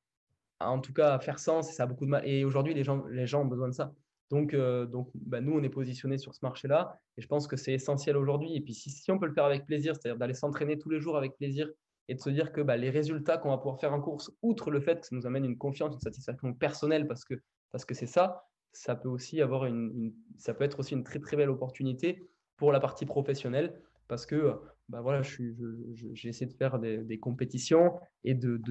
en tout cas, à faire sens et ça a beaucoup de mal. Et aujourd'hui, les gens, les gens ont besoin de ça. Donc, euh, donc bah, nous, on est positionné sur ce marché-là et je pense que c'est essentiel aujourd'hui. Et puis, si, si, on peut le faire avec plaisir, c'est-à-dire d'aller s'entraîner tous les jours avec plaisir et de se dire que bah, les résultats qu'on va pouvoir faire en course, outre le fait que ça nous amène une confiance, une satisfaction personnelle parce que parce que c'est ça, ça peut aussi avoir une, ça peut être aussi une très très belle opportunité pour la partie professionnelle parce que bah voilà, j'ai essayé de faire des, compétitions et de,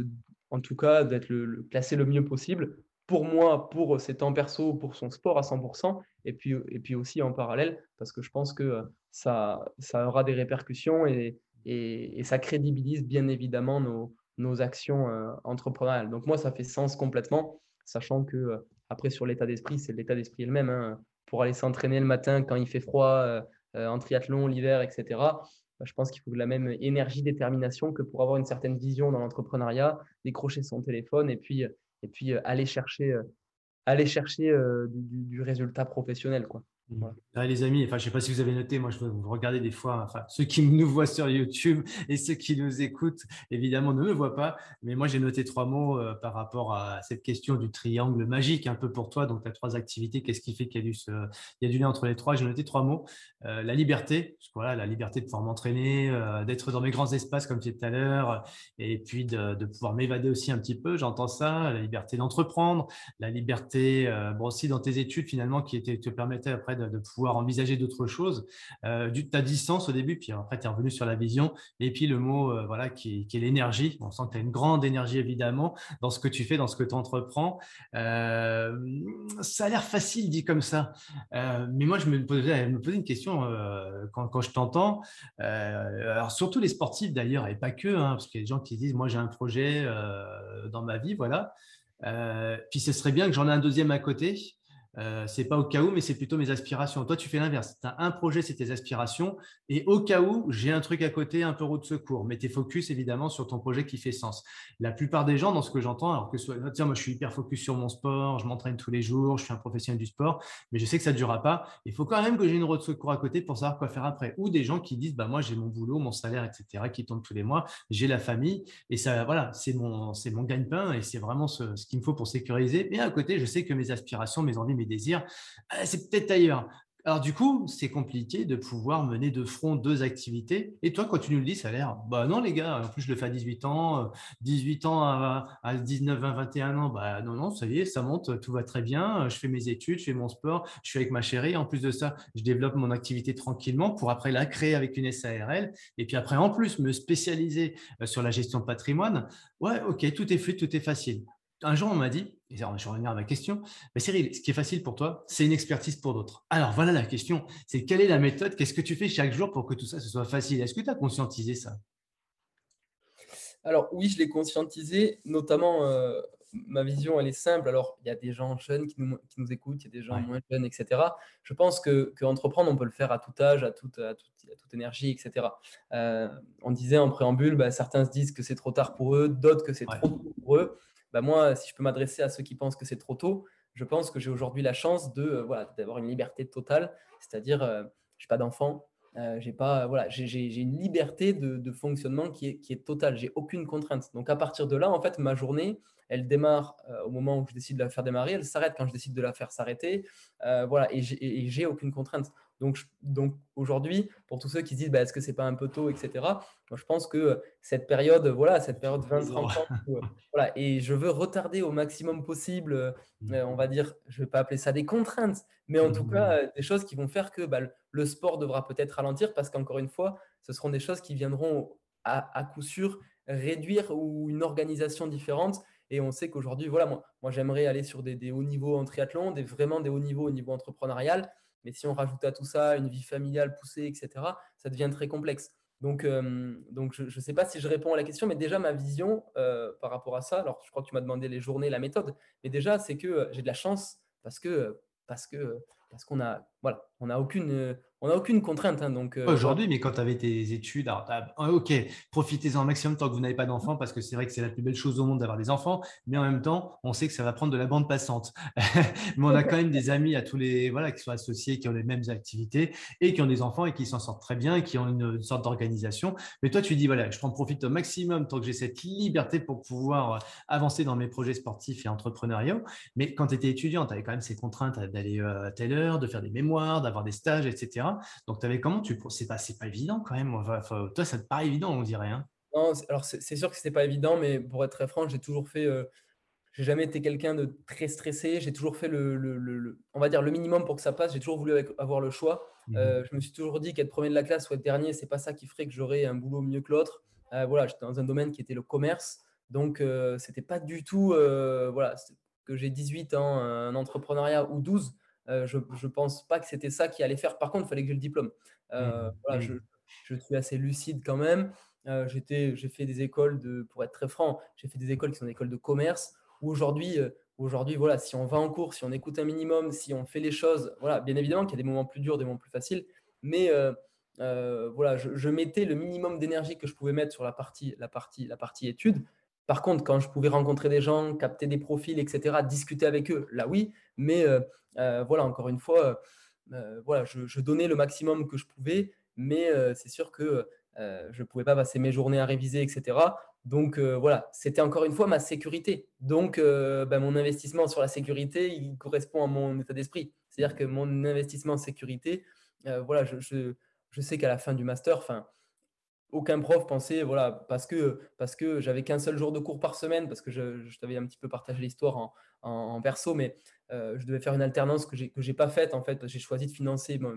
en tout cas d'être le, classé le mieux possible pour moi, pour ses temps perso, pour son sport à 100%, et puis, et puis aussi en parallèle, parce que je pense que ça, ça aura des répercussions et, et, ça crédibilise bien évidemment nos, nos actions euh, entrepreneuriales. Donc moi, ça fait sens complètement, sachant que euh, après sur l'état d'esprit, c'est l'état d'esprit le même. Hein. pour aller s'entraîner le matin quand il fait froid, euh, en triathlon, l'hiver, etc. Bah, je pense qu'il faut la même énergie, détermination que pour avoir une certaine vision dans l'entrepreneuriat, décrocher son téléphone et puis, euh, aller chercher, euh, chercher euh, du, résultat professionnel. Les amis, enfin, je ne sais pas si vous avez noté, moi je vous regardez des fois, enfin, ceux qui nous voient sur YouTube et ceux qui nous écoutent, évidemment, ne me voient pas, mais moi j'ai noté trois mots euh, par rapport à cette question du triangle magique, un peu pour toi. Donc, tu as trois activités, qu'est-ce qui fait qu'il y, a du lien entre les trois? J'ai noté trois mots. Euh, la liberté, voilà, la liberté de pouvoir m'entraîner, euh, d'être dans mes grands espaces comme tu disais tout à l'heure, et puis de, pouvoir m'évader aussi un petit peu, j'entends ça, la liberté d'entreprendre, la liberté, bon, aussi dans tes études finalement, qui te permettait après de, pouvoir envisager d'autres choses. Euh, ta distance au début, puis après, tu es revenu sur la vision. Et puis le mot euh, voilà, qui, est l'énergie. On sent que tu as une grande énergie, évidemment, dans ce que tu fais, dans ce que tu entreprends. Euh, ça a l'air facile dit comme ça. mais moi, je me posais, une question quand, quand, je t'entends. alors, surtout les sportifs d'ailleurs, et pas que, hein, parce qu'il y a des gens qui disent Moi, j'ai un projet dans ma vie, voilà. puis ce serait bien que j'en ai un deuxième à côté. Euh, c'est pas au cas où, mais c'est plutôt mes aspirations. Toi, tu fais l'inverse. Tu as un projet, c'est tes aspirations. Et au cas où, j'ai un truc à côté, un peu roue de secours. Mais tu focus évidemment sur ton projet qui fait sens. La plupart des gens, dans ce que j'entends, alors que soit, tiens, moi, je suis hyper focus sur mon sport, je m'entraîne tous les jours, je suis un professionnel du sport, mais je sais que ça ne durera pas. Il faut quand même que j'ai une roue de secours à côté pour savoir quoi faire après. Ou des gens qui disent, bah, moi, j'ai mon boulot, mon salaire, etc., qui tombe tous les mois, j'ai la famille. Et ça, voilà, c'est mon, mon gagne-pain et c'est vraiment ce, ce qu'il me faut pour sécuriser. Et à côté, je sais que mes aspirations, mes envies, mes désirs, euh, c'est peut-être ailleurs. Alors du coup, c'est compliqué de pouvoir mener de front deux activités. Et toi, quand tu nous le dis, ça a l'air, bah non les gars, en plus je le fais à 18 ans, 18 ans à, à 19, 20, 21 ans, bah non, non, ça y est, ça monte, tout va très bien, je fais mes études, je fais mon sport, je suis avec ma chérie. En plus de ça, je développe mon activité tranquillement pour après la créer avec une SARL. Et puis après, en plus, me spécialiser euh, sur la gestion de patrimoine. Ouais, ok, tout est fluide, tout est facile un jour, on m'a dit, et je revenir à ma question, mais Cyril, ce qui est facile pour toi, c'est une expertise pour d'autres. Alors voilà la question, c'est quelle est la méthode? Qu'est-ce que tu fais chaque jour pour que tout ça ce soit facile? Est-ce que tu as conscientisé ça? Alors oui, je l'ai conscientisé, notamment euh, ma vision, elle est simple. Alors il y a des gens jeunes qui nous, qui nous écoutent, il y a des gens moins jeunes, etc. Je pense que, que, entreprendre, on peut le faire à tout âge, à toute, à toute, énergie, etc. Euh, on disait en préambule, bah, certains se disent que c'est trop tard pour eux, d'autres que c'est trop tôt pour eux. Bah, moi, si je peux m'adresser à ceux qui pensent que c'est trop tôt, je pense que j'ai aujourd'hui la chance de euh, voilà, d'avoir une liberté totale, c'est-à-dire euh, je n'ai pas d'enfant, euh, j'ai pas voilà, j'ai une liberté de, fonctionnement qui est, qui est totale, j'ai aucune contrainte. Donc à partir de là, en fait, ma journée, elle démarre au moment où je décide de la faire démarrer, elle s'arrête quand je décide de la faire s'arrêter, voilà, et j'ai aucune contrainte. Donc, donc aujourd'hui, pour tous ceux qui se disent bah, est-ce que c'est pas un peu tôt, etc., moi, je pense que cette période, voilà, cette période 20-30 ans, euh, voilà, et je veux retarder au maximum possible, euh, mmh. on va dire, je vais pas appeler ça des contraintes, mais en tout mmh. cas, euh, des choses qui vont faire que bah, le sport devra peut-être ralentir parce qu'encore une fois, ce seront des choses qui viendront à, coup sûr réduire ou une organisation différente. Et on sait qu'aujourd'hui, voilà, moi, moi j'aimerais aller sur des, des, hauts niveaux en triathlon, des, vraiment des hauts niveaux au niveau entrepreneurial. Mais si on rajoute à tout ça une vie familiale poussée, etc., ça devient très complexe. Donc, euh, je ne sais pas si je réponds à la question, mais déjà ma vision euh, par rapport à ça, alors je crois que tu m'as demandé les journées, la méthode, mais déjà c'est que euh, j'ai de la chance parce que parce que parce qu'on a voilà, on n'a aucune n'a aucune contrainte. Hein, euh, Aujourd'hui, mais quand tu avais tes études, alors, ok, profitez-en au maximum tant que vous n'avez pas d'enfants, parce que c'est vrai que c'est la plus belle chose au monde d'avoir des enfants, mais en même temps, on sait que ça va prendre de la bande passante. mais on a quand même des amis à tous les, voilà, qui sont associés, qui ont les mêmes activités et qui ont des enfants et qui s'en sortent très bien et qui ont une, sorte d'organisation. Mais toi, tu dis, voilà, je prends profit au maximum tant que j'ai cette liberté pour pouvoir euh, avancer dans mes projets sportifs et entrepreneuriaux. Mais quand tu étais étudiant, tu avais quand même ces contraintes d'aller euh, à telle heure, de faire des mémoires, d'avoir des stages, etc. Donc, tu avais comment tu C'est pas, pas évident quand même. toi, ça te paraît évident, on dirait. Hein non, alors c'est sûr que c'était pas évident, mais pour être très franc, j'ai toujours fait. Euh, j'ai jamais été quelqu'un de très stressé. J'ai toujours fait le, le, on va dire le minimum pour que ça passe. J'ai toujours voulu avoir le choix. Mmh euh, je me suis toujours dit qu'être premier de la classe ou être dernier, c'est pas ça qui ferait que j'aurais un boulot mieux que l'autre. Euh, voilà, j'étais dans un domaine qui était le commerce, donc c'était pas du tout, voilà, que j'ai 18 ans, un entrepreneuriat ou 12. Euh, je ne pense pas que c'était ça qui allait faire. Par contre, il fallait que j'ai le diplôme. Euh, mmh. voilà, mmh. je, suis assez lucide quand même. Euh, j'ai fait des écoles de, pour être très franc, j'ai fait des écoles qui sont des écoles de commerce. Où aujourd'hui, aujourd'hui, voilà, si on va en cours, si on écoute un minimum, si on fait les choses, voilà, bien évidemment qu'il y a des moments plus durs, des moments plus faciles, mais voilà, je, je, mettais le minimum d'énergie que je pouvais mettre sur la partie, la partie, la partie études. Par contre, quand je pouvais rencontrer des gens, capter des profils, etc., discuter avec eux, là oui. Mais euh, euh, voilà, encore une fois, euh, voilà, je, donnais le maximum que je pouvais, mais c'est sûr que je ne pouvais pas passer mes journées à réviser, etc. Donc voilà, c'était encore une fois ma sécurité. Donc ben, mon investissement sur la sécurité, il correspond à mon état d'esprit. C'est-à-dire que mon investissement en sécurité, voilà, je, je sais qu'à la fin du master, enfin, aucun prof pensait, voilà, parce que, parce que j'avais qu'un seul jour de cours par semaine, parce que je, t'avais un petit peu partagé l'histoire en, en, perso, mais euh, je devais faire une alternance que je n'ai pas faite, en fait, j'ai choisi de financer mon,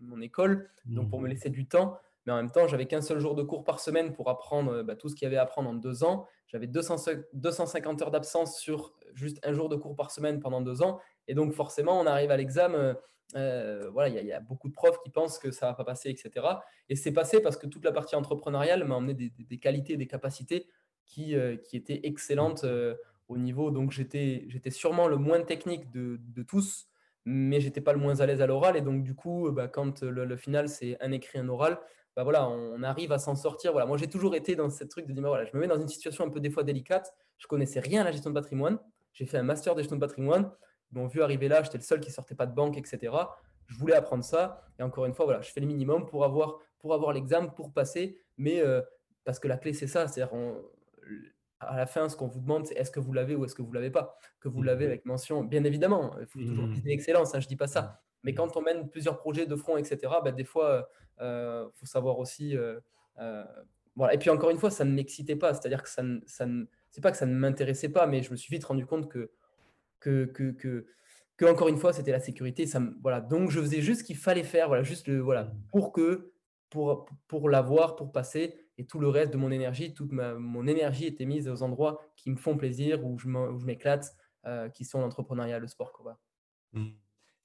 mon école, donc pour me mmh. laisser du temps, mais en même temps, j'avais qu'un seul jour de cours par semaine pour apprendre bah, tout ce qu'il y avait à apprendre en deux ans. J'avais 250 heures d'absence sur juste un jour de cours par semaine pendant deux ans, et donc forcément, on arrive à l'examen euh, voilà, il y, a beaucoup de profs qui pensent que ça va pas passer, etc. Et c'est passé parce que toute la partie entrepreneuriale m'a emmené des, qualités, des capacités qui, euh, qui étaient excellentes euh, au niveau. Donc j'étais, j'étais sûrement le moins technique de, de tous, mais j'étais pas le moins à l'aise à l'oral. Et donc du coup, bah, quand le, final c'est un écrit, un oral, bah, voilà, on arrive à s'en sortir. Voilà, moi j'ai toujours été dans ce truc de dire, bah, voilà, je me mets dans une situation un peu des fois délicate. Je connaissais rien à la gestion de patrimoine. J'ai fait un master de gestion de patrimoine m'ont vu arriver là, j'étais le seul qui sortait pas de banque, etc. Je voulais apprendre ça. Et encore une fois, voilà, je fais le minimum pour avoir, pour avoir l'examen, pour passer. Mais euh, parce que la clé, c'est ça. C'est-à-dire, à la fin, ce qu'on vous demande, c'est est-ce que vous l'avez ou est-ce que vous ne l'avez pas? Que vous l'avez mmh. avec mention, bien évidemment, il faut toujours mmh. viser l'excellence, hein, je ne dis pas ça. Mais quand on mène plusieurs projets de front, etc., bah, des fois, il euh, faut savoir aussi. voilà. Et puis encore une fois, ça ne m'excitait pas. C'est-à-dire que ça ne, ça c'est pas que ça ne m'intéressait pas, mais je me suis vite rendu compte que, que, que, que, encore une fois, c'était la sécurité. Voilà. Donc, je faisais juste ce qu'il fallait faire, voilà, juste le, voilà, pour que, pour, pour l'avoir, pour passer. Et tout le reste de mon énergie, toute mon énergie était mise aux endroits qui me font plaisir, où je m'éclate, euh, qui sont l'entrepreneuriat, le sport. Quoi. Mmh.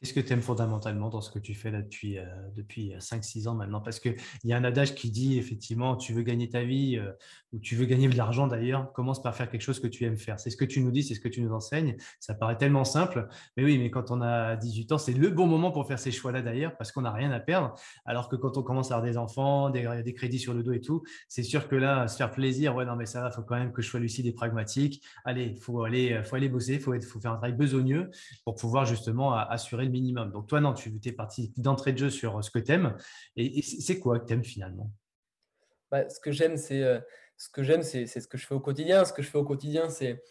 Qu'est-ce que tu aimes fondamentalement dans ce que tu fais là depuis, euh, depuis 5-6 euh, ans maintenant? Parce qu'il y a un adage qui dit effectivement, tu veux gagner ta vie euh, ou tu veux gagner de l'argent d'ailleurs, commence par faire quelque chose que tu aimes faire. C'est ce que tu nous dis, c'est ce que tu nous enseignes. Ça paraît tellement simple. Mais oui, mais quand on a 18 ans, c'est le bon moment pour faire ces choix-là d'ailleurs, parce qu'on n'a rien à perdre. Alors que quand on commence à avoir des enfants, des, des crédits sur le dos et tout, c'est sûr que là, se faire plaisir, ouais, non, mais ça va, il faut quand même que je sois lucide et pragmatique. Allez, il faut aller, faut aller bosser, il faut, faut faire un travail besogneux pour pouvoir justement assurer le minimum. Donc, toi, non, tu es parti d'entrée de jeu sur euh, ce que tu aimes. Et, c'est quoi que tu aimes finalement? Bah, Ce que j'aime, c'est euh, ce que j'aime, c'est ce que je fais au quotidien. Ce que je fais au quotidien, c'est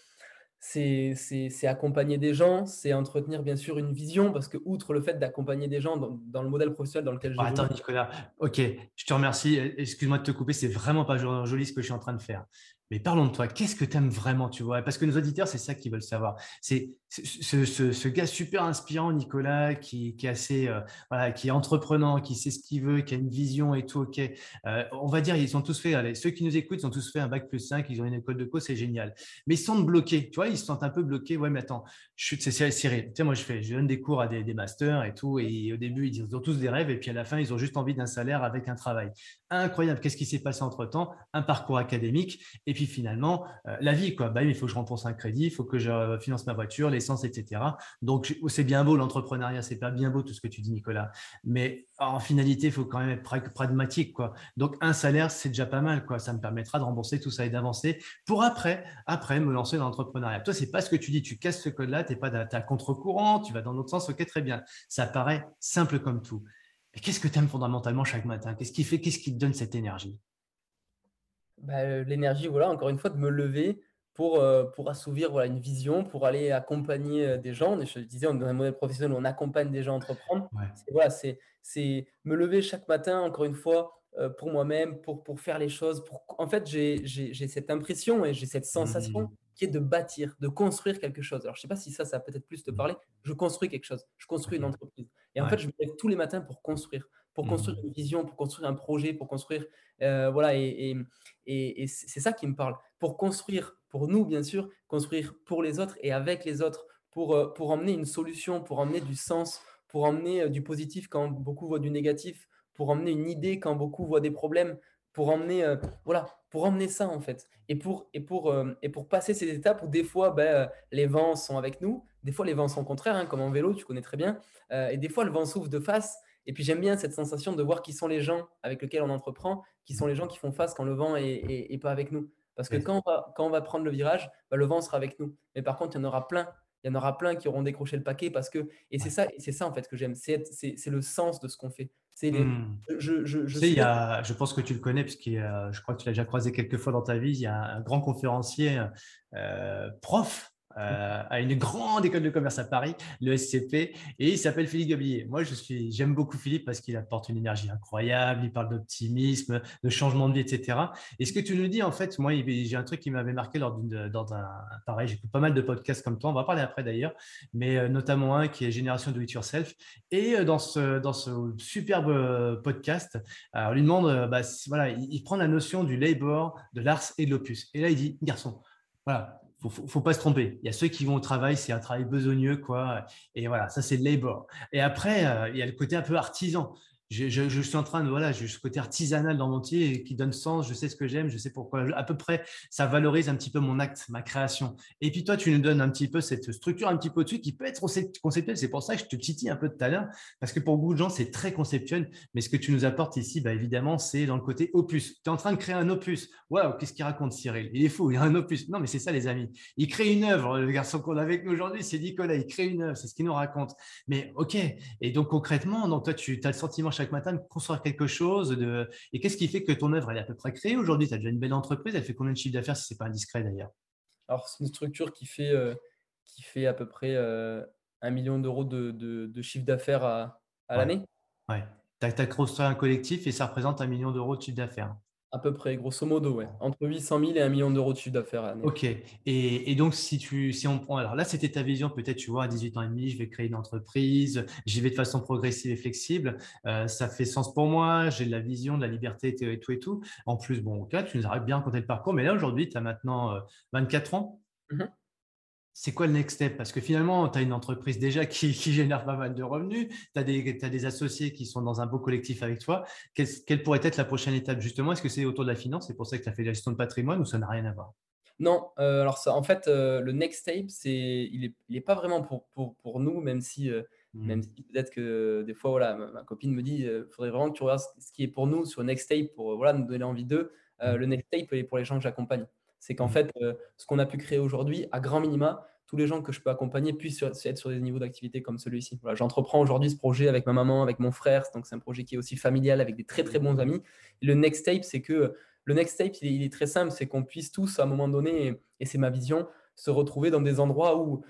c'est accompagner des gens, c'est entretenir bien sûr une vision, parce que outre le fait d'accompagner des gens dans, le modèle professionnel dans lequel je oh, Attends Nicolas, ok, je te remercie, excuse-moi de te couper, c'est vraiment pas joli ce que je suis en train de faire. Mais parlons de toi, qu'est-ce que tu aimes vraiment, tu vois? Parce que nos auditeurs, c'est ça qu'ils veulent savoir. C'est ce, gars super inspirant, Nicolas, qui, est assez, euh, qui est entreprenant, qui sait ce qu'il veut, qui a une vision et tout, ok. Euh, on va dire, ils sont tous fait, allez, ceux qui nous écoutent, ils ont tous fait un bac plus 5, ils ont une école de co, c'est génial. Mais ils sont bloqués, tu vois, ils se sentent un peu bloqués. Ouais, mais attends, je c'est Cyril. Tu sais, moi, je fais, je donne des cours à des, masters et tout, et au début, ils ont tous des rêves, et puis à la fin, ils ont juste envie d'un salaire avec un travail. Incroyable, qu'est-ce qui s'est passé entre temps Un parcours académique, et puis finalement, euh, la vie, quoi. Bah, il faut que je rembourse un crédit, il faut que je finance ma voiture, etc. Donc, c'est bien beau l'entrepreneuriat, c'est pas bien beau tout ce que tu dis, Nicolas. Mais en finalité, il faut quand même être pragmatique, quoi. Donc, un salaire, c'est déjà pas mal, quoi. Ça me permettra de rembourser tout ça et d'avancer pour après, après, me lancer dans l'entrepreneuriat. Toi, c'est pas ce que tu dis. Tu casses ce code-là, tu n'es pas à contre-courant, tu vas dans l'autre sens. Ok, très bien. Ça paraît simple comme tout. Et qu'est-ce que tu aimes fondamentalement chaque matin? Qu'est-ce qui fait, qu'est-ce qui te donne cette énergie? Bah, euh, L'énergie, voilà, encore une fois, de me lever pour, euh, pour assouvir voilà, une vision, pour aller accompagner euh, des gens. Je disais, on est dans un modèle professionnel on accompagne des gens à entreprendre. C'est, voilà, c'est, c'est me lever chaque matin, encore une fois, pour moi-même, pour, pour faire les choses. Pour... En fait, j'ai, j'ai, j'ai cette impression et j'ai cette sensation mmh. qui est de bâtir, de construire quelque chose. Alors, je ne sais pas si ça, ça va peut-être plus te mmh. parler. Je construis quelque chose. Je construis une entreprise. Et en fait, je me lève tous les matins pour construire, pour construire mmh. une vision, pour construire un projet, pour construire. Euh, voilà, et, et, et, c'est ça qui me parle. Pour construire, pour nous, bien sûr, construire pour les autres et avec les autres, pour, euh, pour emmener une solution, pour emmener du sens, pour emmener euh, du positif quand beaucoup voient du négatif, pour emmener une idée quand beaucoup voient des problèmes, pour emmener, voilà, pour emmener ça en fait. Et pour, et pour, et pour passer ces étapes où des fois, ben, les vents sont avec nous, des fois, les vents sont contraires, hein, comme en vélo, tu connais très bien. Euh, et des fois, le vent s'ouvre de face. Et puis, j'aime bien cette sensation de voir qui sont les gens avec lesquels on entreprend, qui sont les gens qui font face quand le vent est, pas avec nous. Parce que quand, on va, quand on va prendre le virage, bah, le vent sera avec nous. Mais par contre, il y en aura plein. Il y en aura plein qui auront décroché le paquet parce que et c'est ça c'est ça en fait que j'aime c'est le sens de ce qu'on fait c'est mmh. je, je, je, sais, il y a, je pense que tu le connais parce que je crois que tu l'as déjà croisé quelques fois dans ta vie il y a un grand conférencier euh, prof euh, à une grande école de commerce à Paris, le SCP, et il s'appelle Philippe Gablier. Moi, je suis, j'aime beaucoup Philippe parce qu'il apporte une énergie incroyable, il parle d'optimisme, de changement de vie, etc. Et ce que tu nous dis, en fait, moi, j'ai un truc qui m'avait marqué lors d'une, dans un, pareil, j'écoute pas mal de podcasts comme toi, on va parler après d'ailleurs, mais euh, notamment un qui est Génération Do It Yourself. Et euh, dans ce, dans ce superbe podcast, on lui demande, bah, voilà, il, il prend la notion du labor, de l'ars et de l'opus. Et là, il dit, garçon, voilà, faut, faut, pas se tromper. Il y a ceux qui vont au travail, c'est un travail besogneux, quoi. Et voilà, ça c'est le labor. Et après, euh, il y a le côté un peu artisan je, suis en train de, voilà, j'ai ce côté artisanal dans mon métier qui donne sens, je sais ce que j'aime, je sais pourquoi, à peu près, ça valorise un petit peu mon acte, ma création. Et puis toi, tu nous donnes un petit peu cette structure un petit peu au-dessus qui peut être conceptuelle. C'est pour ça que je te titille un peu tout à l'heure, parce que pour beaucoup de gens, c'est très conceptuel. Mais ce que tu nous apportes ici, bah, évidemment, c'est dans le côté opus. Tu es en train de créer un opus. Waouh, qu'est-ce qu'il raconte Cyril? Il est fou, il a un opus. Non, mais c'est ça, les amis. Il crée une œuvre. Le garçon qu'on a avec nous aujourd'hui, c'est Nicolas. Il crée une œuvre, c'est ce qu'il nous raconte. Mais OK. Et donc, concrètement, donc toi, tu as le sentiment matin de construire quelque chose de... Et qu'est-ce qui fait que ton œuvre, elle est à peu près créée aujourd'hui? Tu as déjà une belle entreprise, elle fait combien de chiffre d'affaires si ce n'est pas indiscret d'ailleurs? Alors, c'est une structure qui fait, euh, qui fait à peu près euh, un million d'euros de, chiffre d'affaires à, l'année. Ouais. Tu as, construit un collectif et ça représente un million d'euros de chiffre d'affaires. À peu près, grosso modo, ouais. Entre 800 000 et 1 million d'euros de chiffre d'affaires. Ok. Et, donc, si, tu, si on prend. Alors là, c'était ta vision, peut-être, tu vois, à 18 ans et demi, je vais créer une entreprise, j'y vais de façon progressive et flexible. Euh, ça fait sens pour moi, j'ai de la vision, de la liberté et tout et tout. En plus, bon, ok, tu nous as bien raconté le parcours, mais là, aujourd'hui, tu as maintenant 24 euh, ans. Mmh c'est quoi le next step? Parce que finalement, tu as une entreprise déjà qui, génère pas mal de revenus, tu as, des associés qui sont dans un beau collectif avec toi. Quelle, pourrait être la prochaine étape justement? Est-ce que c'est autour de la finance? C'est pour ça que tu as fait la gestion de patrimoine ou ça n'a rien à voir? Non, euh, alors ça, en fait, euh, le next step, c'est, il n'est il est pas vraiment pour, pour, pour, nous, même si, euh, mmh. même si peut-être que des fois, voilà, ma, copine me dit, il faudrait vraiment que tu regardes ce qui est pour nous sur next step pour voilà, nous donner envie d'eux. Mmh. Le next step, il est pour les gens que j'accompagne. C'est qu'en mmh. fait, ce qu'on a pu créer aujourd'hui, à grand minima, tous les gens que je peux accompagner puissent être sur des niveaux d'activité comme celui-ci. Voilà, J'entreprends aujourd'hui ce projet avec ma maman, avec mon frère. Donc, c'est un projet qui est aussi familial avec des très, très bons amis. le next step, c'est que le next step, il est, très simple. C'est qu'on puisse tous, à un moment donné, et, c'est ma vision, se retrouver dans des endroits où.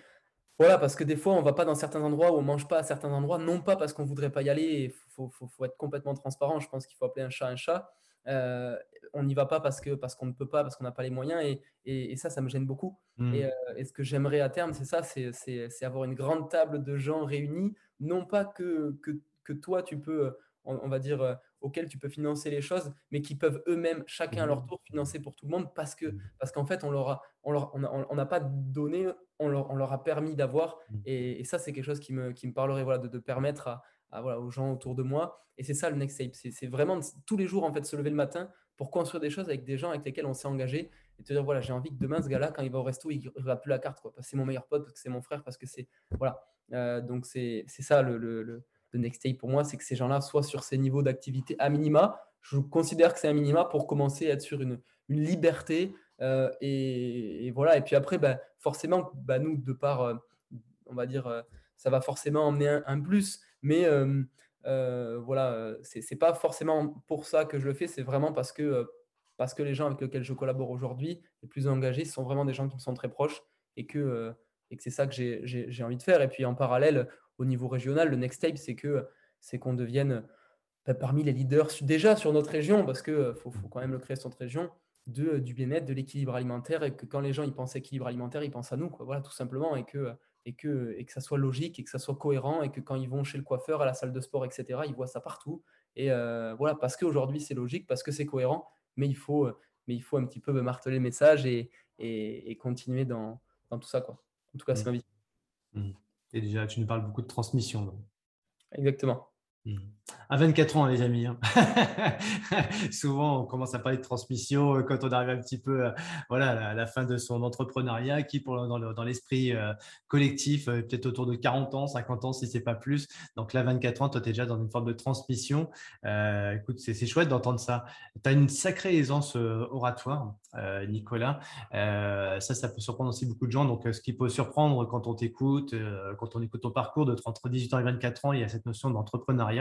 Voilà, parce que des fois, on ne va pas dans certains endroits où on ne mange pas à certains endroits, non pas parce qu'on ne voudrait pas y aller. Il faut, faut, faut, être complètement transparent. Je pense qu'il faut appeler un chat un chat. Euh, on n'y va pas parce que parce qu'on ne peut pas, parce qu'on n'a pas les moyens, et, et, ça, ça me gêne beaucoup. Mmh. Euh, et, ce que j'aimerais à terme, c'est ça, c'est avoir une grande table de gens réunis, non pas que, que, que toi, tu peux, on, va dire, euh, auxquels tu peux financer les choses, mais qui peuvent eux-mêmes, chacun à leur mmh. tour, financer pour tout le monde, parce que mmh. parce qu'en fait, on leur a, on leur, on n'a pas donné, on leur, on leur a permis d'avoir, et, ça, c'est quelque chose qui me, qui me parlerait, voilà, de, de permettre à, voilà, aux gens autour de moi. Et c'est ça le next step. C'est vraiment tous les jours en fait se lever le matin pour construire des choses avec des gens avec lesquels on s'est engagé et te dire voilà j'ai envie que demain ce gars-là quand il va au resto il ne va plus la carte parce que c'est mon meilleur pote parce que c'est mon frère parce que c'est voilà euh, donc c'est ça le, le, le, next step pour moi c'est que ces gens-là soient sur ces niveaux d'activité à minima. Je considère que c'est un minima pour commencer à être sur une, liberté euh, et, voilà et puis après bah, forcément bah, nous de par euh, on va dire ça va forcément emmener un, un plus mais euh, voilà, c'est pas forcément pour ça que je le fais, c'est vraiment parce que, parce que les gens avec lesquels je collabore aujourd'hui, les plus engagés, sont vraiment des gens qui me sont très proches et que, et que c'est ça que j'ai envie de faire. Et puis en parallèle, au niveau régional, le next step, c'est que c'est qu'on devienne bah, parmi les leaders déjà sur notre région, parce qu'il faut, faut, quand même le créer sur notre région, de, du bien-être, de l'équilibre alimentaire, et que quand les gens ils pensent équilibre alimentaire, ils pensent à nous, quoi, voilà, tout simplement, et que et que, et que ça soit logique et que ça soit cohérent et que quand ils vont chez le coiffeur, à la salle de sport, etc., ils voient ça partout. Et euh, voilà, parce qu'aujourd'hui c'est logique, parce que c'est cohérent, mais il faut, mais il faut un petit peu marteler le message et, et, continuer dans, dans, tout ça. Quoi. En tout cas, c'est mmh. ma vie. Mmh. Et déjà, tu nous parles beaucoup de transmission. Exactement. Mmh. À 24 ans, les amis. Hein. Souvent, on commence à parler de transmission euh, quand on arrive un petit peu euh, voilà, à la fin de son entrepreneuriat, qui dans l'esprit euh, collectif, peut-être autour de 40 ans, 50 ans, si ce n'est pas plus. Donc là, 24 ans, toi, tu es déjà dans une forme de transmission. écoute, c'est chouette d'entendre ça. Tu as une sacrée aisance oratoire, Nicolas. ça, ça peut surprendre aussi beaucoup de gens. Donc, ce qui peut surprendre quand on t'écoute, quand on écoute ton parcours de entre 18 ans et 24 ans, il y a cette notion d'entrepreneuriat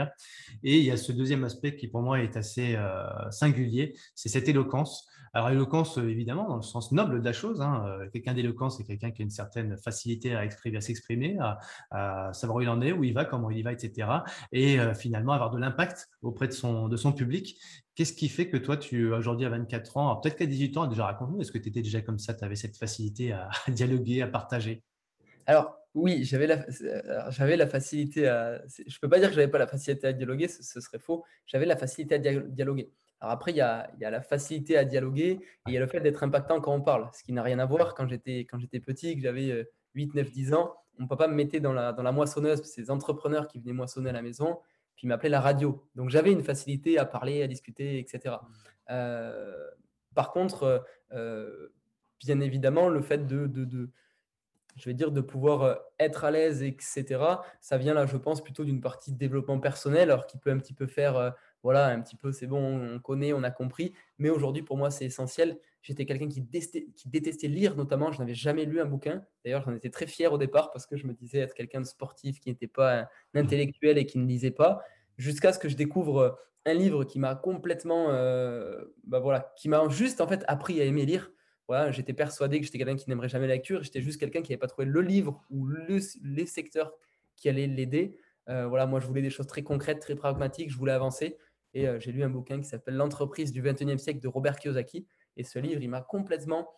et il y a ce deuxième aspect qui pour moi est assez euh, singulier, c'est cette éloquence. Alors éloquence, évidemment, dans le sens noble de la chose. Hein. Euh, quelqu'un d'éloquent, c'est quelqu'un qui a une certaine facilité à exprimer, à s'exprimer, à, savoir où il en est, où il va, comment il y va, etc. Et euh, finalement avoir de l'impact auprès de son, de son public. Qu'est-ce qui fait que toi, tu aujourd'hui à 24 ans, peut-être qu'à 18 ans, déjà raconte-nous, est-ce que tu étais déjà comme ça, tu avais cette facilité à dialoguer, à partager? Alors, oui, j'avais la, j'avais la facilité à. Je ne peux pas dire que j'avais pas la facilité à dialoguer, ce, serait faux. J'avais la facilité à dialoguer. Alors après, il y a, y a la facilité à dialoguer et il y a le fait d'être impactant quand on parle, ce qui n'a rien à voir. Quand j'étais, quand j'étais petit, que j'avais 8, 9, 10 ans, mon papa me mettait dans la, dans la moissonneuse, ces entrepreneurs qui venaient moissonner à la maison, puis il m'appelait la radio. Donc j'avais une facilité à parler, à discuter, etc. Euh, par contre, euh, bien évidemment, le fait de je vais dire, de pouvoir euh, être à l'aise, etc. Ça vient là, je pense, plutôt d'une partie de développement personnel, alors qui peut un petit peu faire, euh, voilà, un petit peu, c'est bon, on connaît, on a compris. Mais aujourd'hui, pour moi, c'est essentiel. J'étais quelqu'un qui, détestait lire, notamment. Je n'avais jamais lu un bouquin. D'ailleurs, j'en étais très fier au départ parce que je me disais être quelqu'un de sportif qui n'était pas un intellectuel et qui ne lisait pas. Jusqu'à ce que je découvre euh, un livre qui m'a complètement, bah voilà, qui m'a juste en fait appris à aimer lire voilà, j'étais persuadé que j'étais quelqu'un qui n'aimerait jamais la lecture. J'étais juste quelqu'un qui n'avait pas trouvé le livre ou les secteurs qui allaient l'aider. voilà, moi, je voulais des choses très concrètes, très pragmatiques. Je voulais avancer. Et j'ai lu un bouquin qui s'appelle L'entreprise du 21e siècle de Robert Kiyosaki. Et ce livre, il m'a complètement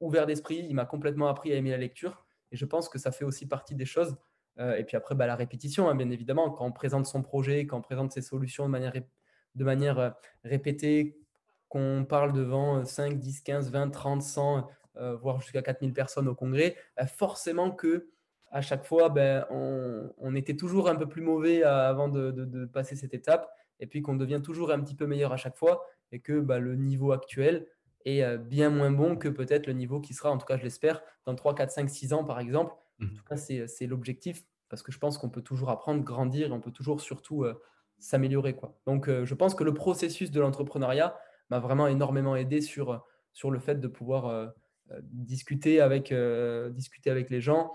ouvert d'esprit. Il m'a complètement appris à aimer la lecture. Et je pense que ça fait aussi partie des choses. et puis après, bah, la répétition, hein, bien évidemment, quand on présente son projet, quand on présente ses solutions de manière, de manière répétée, qu'on parle devant 5, 10, 15, 20, 30, 100, voire jusqu'à 4000 personnes au congrès, bah, forcément que à chaque fois, ben, on, était toujours un peu plus mauvais avant de, passer cette étape, et puis qu'on devient toujours un petit peu meilleur à chaque fois, et que bah, le niveau actuel est euh, bien moins bon que peut-être le niveau qui sera, en tout cas je l'espère, dans 3, 4, 5, 6 ans par exemple. En mmh. tout cas, c'est l'objectif, parce que je pense qu'on peut toujours apprendre, grandir, on peut toujours surtout euh, s'améliorer. Donc euh, je pense que le processus de l'entrepreneuriat, m'a vraiment énormément aidé sur, sur le fait de pouvoir euh, euh, discuter, avec, euh, discuter avec les gens.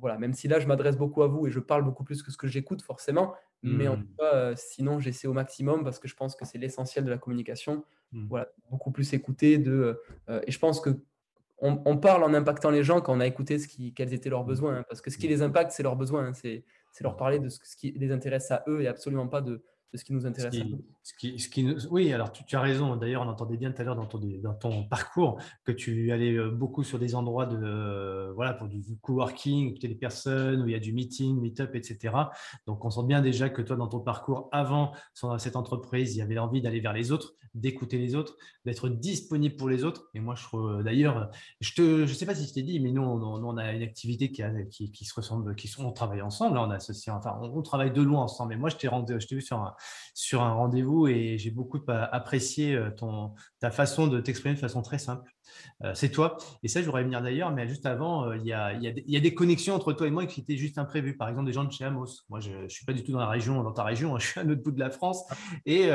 voilà, même si là, je m'adresse beaucoup à vous et je parle beaucoup plus que ce que j'écoute, forcément. Mais en tout cas, sinon, j'essaie au maximum parce que je pense que c'est l'essentiel de la communication. Mmh. Voilà, beaucoup plus écouter. De, et je pense que on, parle en impactant les gens quand on a écouté ce qui, quels étaient leurs besoins. Hein, parce que ce qui les impacte, c'est leurs besoins. Hein, c'est leur parler de ce, ce, qui les intéresse à eux et absolument pas de, ce qui nous intéresse. Ce qui, ce qui, oui, alors tu, as raison. D'ailleurs, on entendait bien tout à l'heure dans ton, dans ton parcours que tu allais euh, beaucoup sur des endroits de, euh, voilà, pour du coworking, tu des personnes où il y a du meeting, meet-up, etc. Donc, on sent bien déjà que toi, dans ton parcours avant cette entreprise, il y avait envie d'aller vers les autres, d'écouter les autres, d'être disponible pour les autres. Et moi, je d'ailleurs, je ne je sais pas si je t'ai dit, mais nous, on, a une activité qui, a, qui, qui, se ressemble, qui on travaille ensemble. on, associé, enfin, on, travaille de loin ensemble. Mais moi, je t'ai vu sur un, sur un rendez-vous et j'ai beaucoup apprécié euh, ta façon de t'exprimer de façon très simple. Euh, c'est toi. Et ça, je voudrais venir d'ailleurs, mais juste avant, euh, il y, a, y, y, a, des connexions entre toi et moi qui étaient juste imprévues. Par exemple, des gens de chez Amos. Moi, je ne suis pas du tout dans la région, dans ta région, je suis à un autre bout de la France. Et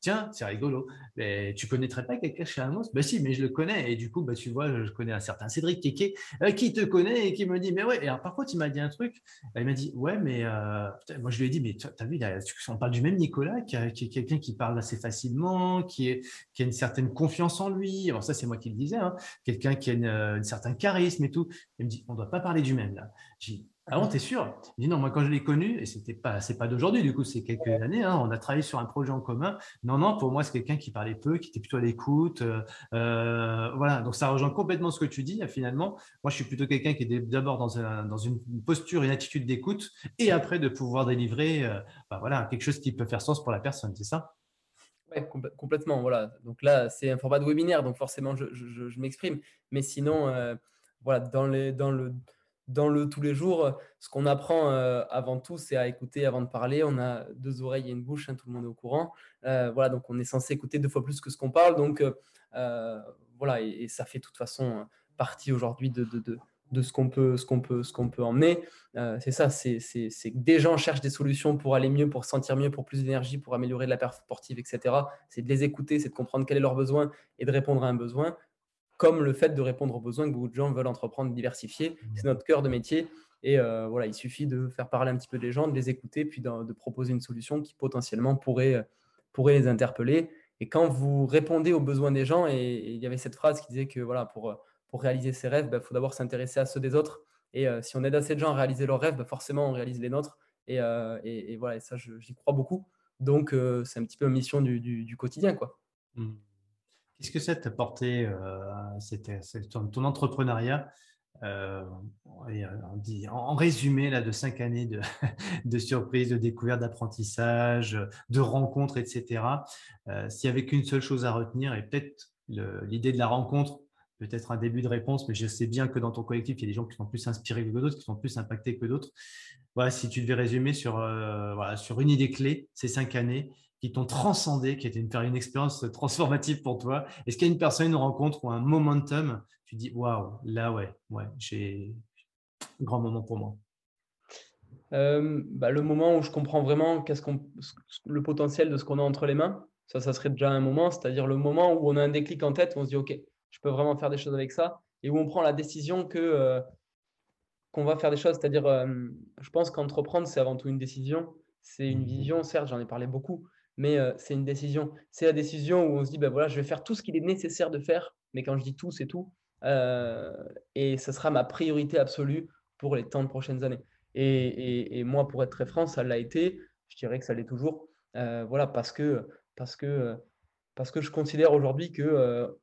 tiens, c'est rigolo. Mais tu connaîtrais pas quelqu'un chez Amos? Ben si, mais je le connais. Et du coup, bah, tu vois, je connais un certain Cédric Kéké qui te connaît et qui me dit, mais ouais. Et alors, par contre, il m'a dit un truc. Il m'a dit, ouais, mais moi, je lui ai dit, mais tu as vu, on parle du même Nicolas, qui, est quelqu'un qui parle assez facilement, qui, est, qui a une certaine confiance en lui. Alors ça, c'est moi qui le disais. Hein. Quelqu'un qui a une, un certain charisme et tout. Il me dit, on ne doit pas parler du même là. Ah bon, t'es sûr? Il dit non, moi quand je l'ai connu, et c'était pas, c'est pas d'aujourd'hui, du coup, c'est quelques années, hein, on a travaillé sur un projet en commun. Non, non, pour moi, c'est quelqu'un qui parlait peu, qui était plutôt à l'écoute. Euh, euh, voilà, donc ça rejoint complètement ce que tu dis. Finalement, moi, je suis plutôt quelqu'un qui est d'abord dans, dans une posture, une attitude d'écoute, et après de pouvoir délivrer euh, bah, voilà, quelque chose qui peut faire sens pour la personne, c'est ça? Oui, complètement. Voilà. Donc là, c'est un format de webinaire, donc forcément, je, m'exprime. Mais sinon, voilà, dans, les, dans le dans le tous les jours, ce qu'on apprend euh, avant tout, c'est à écouter avant de parler. On a deux oreilles et une bouche, hein, tout le monde est au courant. Euh, voilà, donc on est censé écouter deux fois plus que ce qu'on parle. Donc euh, voilà, et, ça fait de toute façon partie aujourd'hui de, de, ce qu'on peut, ce qu'on peut, ce qu'on peut emmener. c'est ça, c'est que des gens cherchent des solutions pour aller mieux, pour sentir mieux, pour plus d'énergie, pour améliorer de la performance sportive, etc. C'est de les écouter, c'est de comprendre quel est leur besoin et de répondre à un besoin comme le fait de répondre aux besoins que beaucoup de gens veulent entreprendre, diversifier. Mmh. C'est notre cœur de métier. Et euh, voilà, il suffit de faire parler un petit peu les gens, de les écouter, puis de, proposer une solution qui potentiellement pourrait, pourrait les interpeller. Et quand vous répondez aux besoins des gens, et, il y avait cette phrase qui disait que voilà, pour, pour réaliser ses rêves, il bah, faut d'abord s'intéresser à ceux des autres. Et euh, si on aide assez de gens à réaliser leurs rêves, bah, forcément, on réalise les nôtres. Et, euh, voilà, ça, j'y crois beaucoup. Donc, c'est un petit peu une mission du, quotidien. quoi. Mmh. Qu'est-ce que ça t'a apporté euh, ton, entrepreneuriat euh, en, résumé là, de cinq années de, surprises, de découvertes, d'apprentissage, de rencontres, etc. Euh, s'il n'y avait qu'une seule chose à retenir, et peut-être l'idée de la rencontre, peut-être un début de réponse, mais je sais bien que dans ton collectif, il y a des gens qui sont plus inspirés que d'autres, qui sont plus impactés que d'autres. Voilà, si tu devais résumer sur, voilà, sur une idée clé, ces cinq années, qui t'ont transcendé, qui été une, une expérience transformative pour toi Est-ce qu'il y a une personne, une rencontre ou un momentum Tu dis waouh, là ouais, ouais, j'ai grand moment pour moi? Euh, bah, le moment où je comprends vraiment qu'est-ce qu'on, le potentiel de ce qu'on a entre les mains, ça, ça serait déjà un moment, c'est-à-dire le moment où on a un déclic en tête, où on se dit ok, je peux vraiment faire des choses avec ça, et où on prend la décision que euh, qu'on va faire des choses. C'est-à-dire, euh, je pense qu'entreprendre c'est avant tout une décision, c'est une mmh vision. Certes, j'en ai parlé beaucoup, mais c'est une décision. C'est la décision où on se dit, ben voilà, je vais faire tout ce qu'il est nécessaire de faire mais quand je dis tout, c'est tout. et ce sera ma priorité absolue pour les temps de prochaines années. Et, moi, pour être très franc, ça l'a été. Je dirais que ça l'est toujours. voilà, parce que, parce, que, parce que je considère aujourd'hui que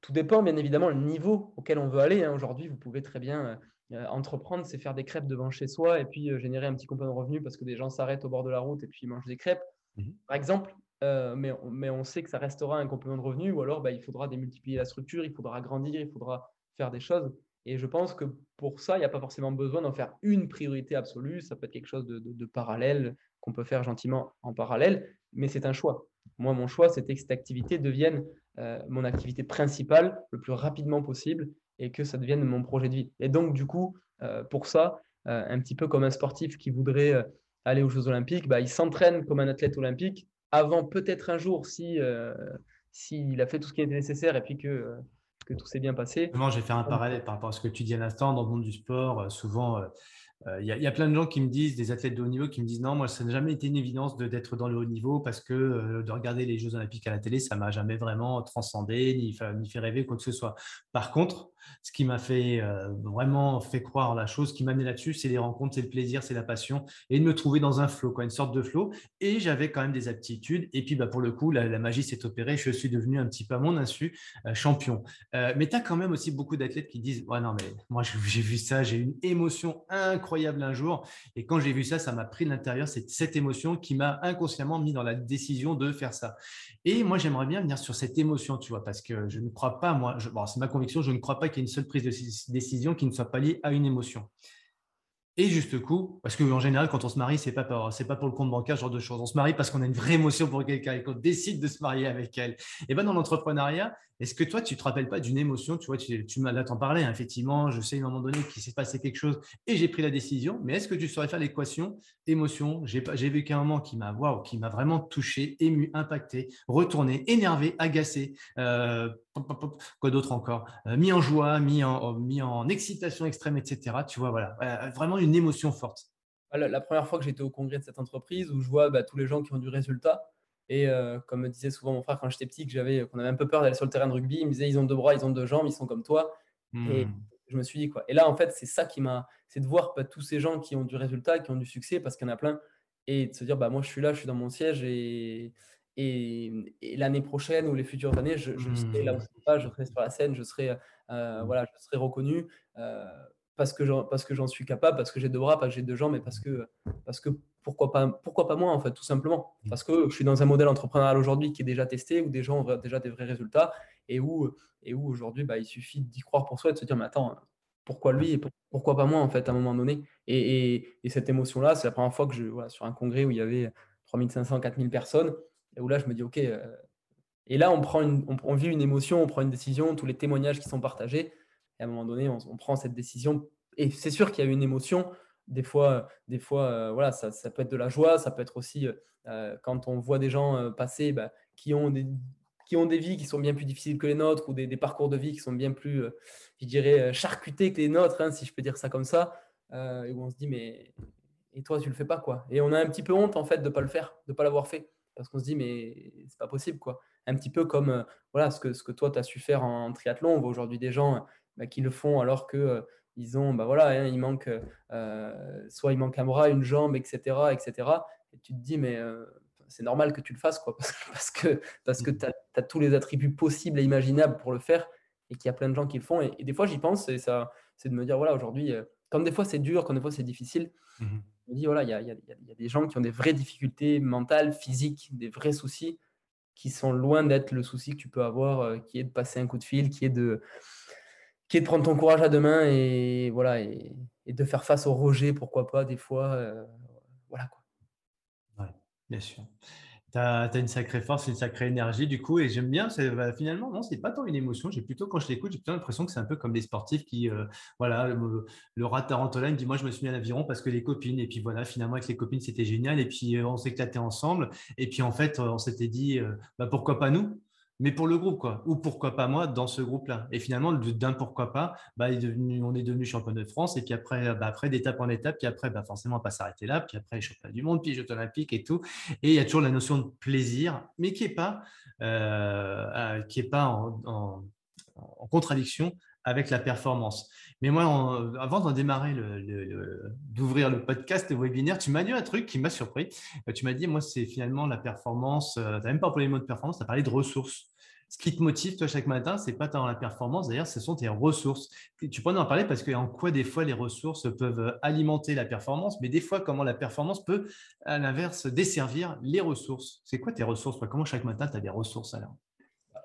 tout dépend, bien évidemment, le niveau auquel on veut aller. Hein. Aujourd'hui, vous pouvez très bien entreprendre, c'est faire des crêpes devant chez soi et puis générer un petit complément de revenu parce que des gens s'arrêtent au bord de la route et puis ils mangent des crêpes, mmh par exemple. mais, mais, on sait que ça restera un complément de revenu ou alors bah, il faudra démultiplier la structure, il faudra grandir, il faudra faire des choses. Et je pense que pour ça, il n'y a pas forcément besoin d'en faire une priorité absolue. Ça peut être quelque chose de, parallèle qu'on peut faire gentiment en parallèle, mais c'est un choix. Moi, mon choix, c'était que cette activité devienne euh, mon activité principale le plus rapidement possible et que ça devienne mon projet de vie. Et donc, du coup, euh, pour ça, euh, un petit peu comme un sportif qui voudrait aller aux Jeux Olympiques, bah, il s'entraîne comme un athlète olympique avant peut-être un jour, si s'il a fait tout ce qui était nécessaire et puis que que tout s'est bien passé. J'ai fait un parallèle par rapport à ce que tu dis à l'instant. Dans le monde du sport, souvent, il y, a plein de gens qui me disent, des athlètes de haut niveau, qui me disent non, moi, ça n'a jamais été une évidence d'être dans le haut niveau parce que de regarder les Jeux Olympiques à la télé, ça m'a jamais vraiment transcendé ni, ni fait rêver quoi que ce soit. Par contre, ce qui m'a fait euh, vraiment fait croire la chose, qui m'a amené là-dessus, c'est les rencontres, c'est le plaisir, c'est la passion et de me trouver dans un flow, quoi, une sorte de flow. Et j'avais quand même des aptitudes. Et puis, bah, pour le coup, la, magie s'est opérée. Je suis devenu un petit peu à mon insu euh, champion. Euh, mais tu as quand même aussi beaucoup d'athlètes qui disent Ouais, non, mais moi, j'ai vu ça, j'ai une émotion incroyable un jour. Et quand j'ai vu ça, ça m'a pris de l'intérieur. C'est cette émotion qui m'a inconsciemment mis dans la décision de faire ça. Et moi, j'aimerais bien venir sur cette émotion, tu vois, parce que je ne crois pas, moi, c'est ma conviction, je ne crois pas qu'il y ait une seule prise de décision qui ne soit pas liée à une émotion. Et juste coup, parce qu'en général, quand on se marie, c'est pas c'est pas pour le compte bancaire, ce genre de choses. On se marie parce qu'on a une vraie émotion pour quelqu'un et qu'on décide de se marier avec elle. Et ben dans l'entrepreneuriat, est-ce que toi, tu te rappelles pas d'une émotion Tu vois, tu, tu m'as là t'en. Hein, effectivement, je sais à un moment donné qu'il s'est passé quelque chose et j'ai pris la décision. Mais est-ce que tu saurais faire l'équation émotion? J'ai vécu un moment qui m'a waouh, qui m'a vraiment touché, ému, impacté, retourné, énervé, agacé. Euh, quoi d'autre encore? Euh, Mis en joie, mis en, excitation extrême, etc. Tu vois, voilà, euh, vraiment une émotion forte. La, première fois que j'étais au congrès de cette entreprise où je vois bah, tous les gens qui ont du résultat et euh, comme me disait souvent mon frère quand j'étais petit, que j'avais, qu'on avait un peu peur d'aller sur le terrain de rugby, il me disait ils ont deux bras, ils ont deux jambes, ils sont comme toi. Et hmm. je me suis dit quoi. Et là, en fait, c'est ça qui m'a, c'est de voir bah, tous ces gens qui ont du résultat, qui ont du succès, parce qu'il y en a plein, et de se dire bah moi je suis là, je suis dans mon siège et et, l'année prochaine ou les futures années, je, serai là où je je serai sur la scène, je serai, euh, hmm. voilà, je serai reconnu. Euh, parce que j'en, parce que j'en suis capable, parce que j'ai deux bras, parce que j'ai deux jambes, mais parce que, parce que pourquoi pas, pourquoi pas moi en fait, tout simplement. Mmh. Parce que je suis dans un modèle entrepreneurial aujourd'hui qui est déjà testé, où des gens ont déjà des vrais résultats, et où, et où aujourd'hui, bah, il suffit d'y croire pour soi et de se dire, mais attends, pourquoi lui et pourquoi pas moi en fait à un moment donné? Et, et, cette émotion-là, c'est la première fois que je, voilà, sur un congrès où il y avait 3500, 4000 personnes, et où là je me dis, ok. Euh, et là, on, prend une, on, vit une émotion, on prend une décision, tous les témoignages qui sont partagés. Et à un moment donné, on, prend cette décision. Et c'est sûr qu'il y a une émotion. Des fois, des fois euh, voilà, ça, ça, peut être de la joie, ça peut être aussi euh, quand on voit des gens euh, passer bah, qui, ont des, qui ont des vies qui sont bien plus difficiles que les nôtres ou des, des parcours de vie qui sont bien plus, je dirais, charcutés que les nôtres, hein, si je peux dire ça comme ça. où on se dit, mais et toi, tu le fais pas, quoi. Et on a un petit peu honte, en fait, de pas le faire, de ne pas l'avoir fait. Parce qu'on se dit, mais c'est pas possible, quoi. Un petit peu comme voilà, ce, que, ce que toi, tu as su faire en triathlon. On voit aujourd'hui des gens bah, qui le font alors que euh, ils ont, bah voilà, hein, il manque, euh, soit il manque un bras, une jambe, etc., etc. Et tu te dis, mais euh, c'est normal que tu le fasses, quoi, parce que, parce que tu as, tous les attributs possibles et imaginables pour le faire, et qu'il y a plein de gens qui le font. Et, des fois, j'y pense, et ça, c'est de me dire, voilà, aujourd'hui, quand des fois c'est dur, quand des fois c'est difficile, mmh je me dis, voilà, il y a, y, a, y a, des gens qui ont des vraies difficultés mentales, physiques, des vrais soucis, qui sont loin d'être le souci que tu peux avoir, qui est de passer un coup de fil, qui est de qui est de prendre ton courage à deux mains et, voilà, et, de faire face au rejet, pourquoi pas, des fois. Euh, voilà quoi. Bien sûr. Tu as, une sacrée force, une sacrée énergie du coup, et j'aime bien, bah, finalement, non, c'est pas tant une émotion, j'ai plutôt, quand je l'écoute, j'ai plutôt l'impression que c'est un peu comme des sportifs qui, euh, voilà, le, rat Tarantula me dit, moi je me suis mis à l'aviron parce que les copines, et puis voilà, finalement avec les copines c'était génial, et puis euh, on s'éclatait ensemble, et puis en fait on s'était dit, bah, pourquoi pas nous? Mais pour le groupe, quoi. Ou pourquoi pas moi dans ce groupe-là. Et finalement, d'un pourquoi pas, bah, on est devenu champion de France. Et puis après, bah, après d'étape en étape, puis après, bah, forcément, on va pas s'arrêter là. Puis après, championnat du monde, puis Jeux olympiques et tout. Et il y a toujours la notion de plaisir, mais qui n'est pas, euh, euh, qui est pas en, en contradiction avec la performance. Mais moi, avant d'en démarrer, d'ouvrir le podcast, le webinaire, tu m'as dit un truc qui m'a surpris. Euh, tu m'as dit, moi, c'est finalement la performance. Euh, tu n'as même pas parlé les mots de performance, tu as parlé de ressources. Ce qui te motive, toi, chaque matin, c'est pas tant la performance, d'ailleurs, ce sont tes ressources. Tu peux en parler parce qu'en quoi, des fois, les ressources peuvent alimenter la performance, mais des fois, comment la performance peut, à l'inverse, desservir les ressources. C'est quoi tes ressources Comment chaque matin, tu as des ressources alors?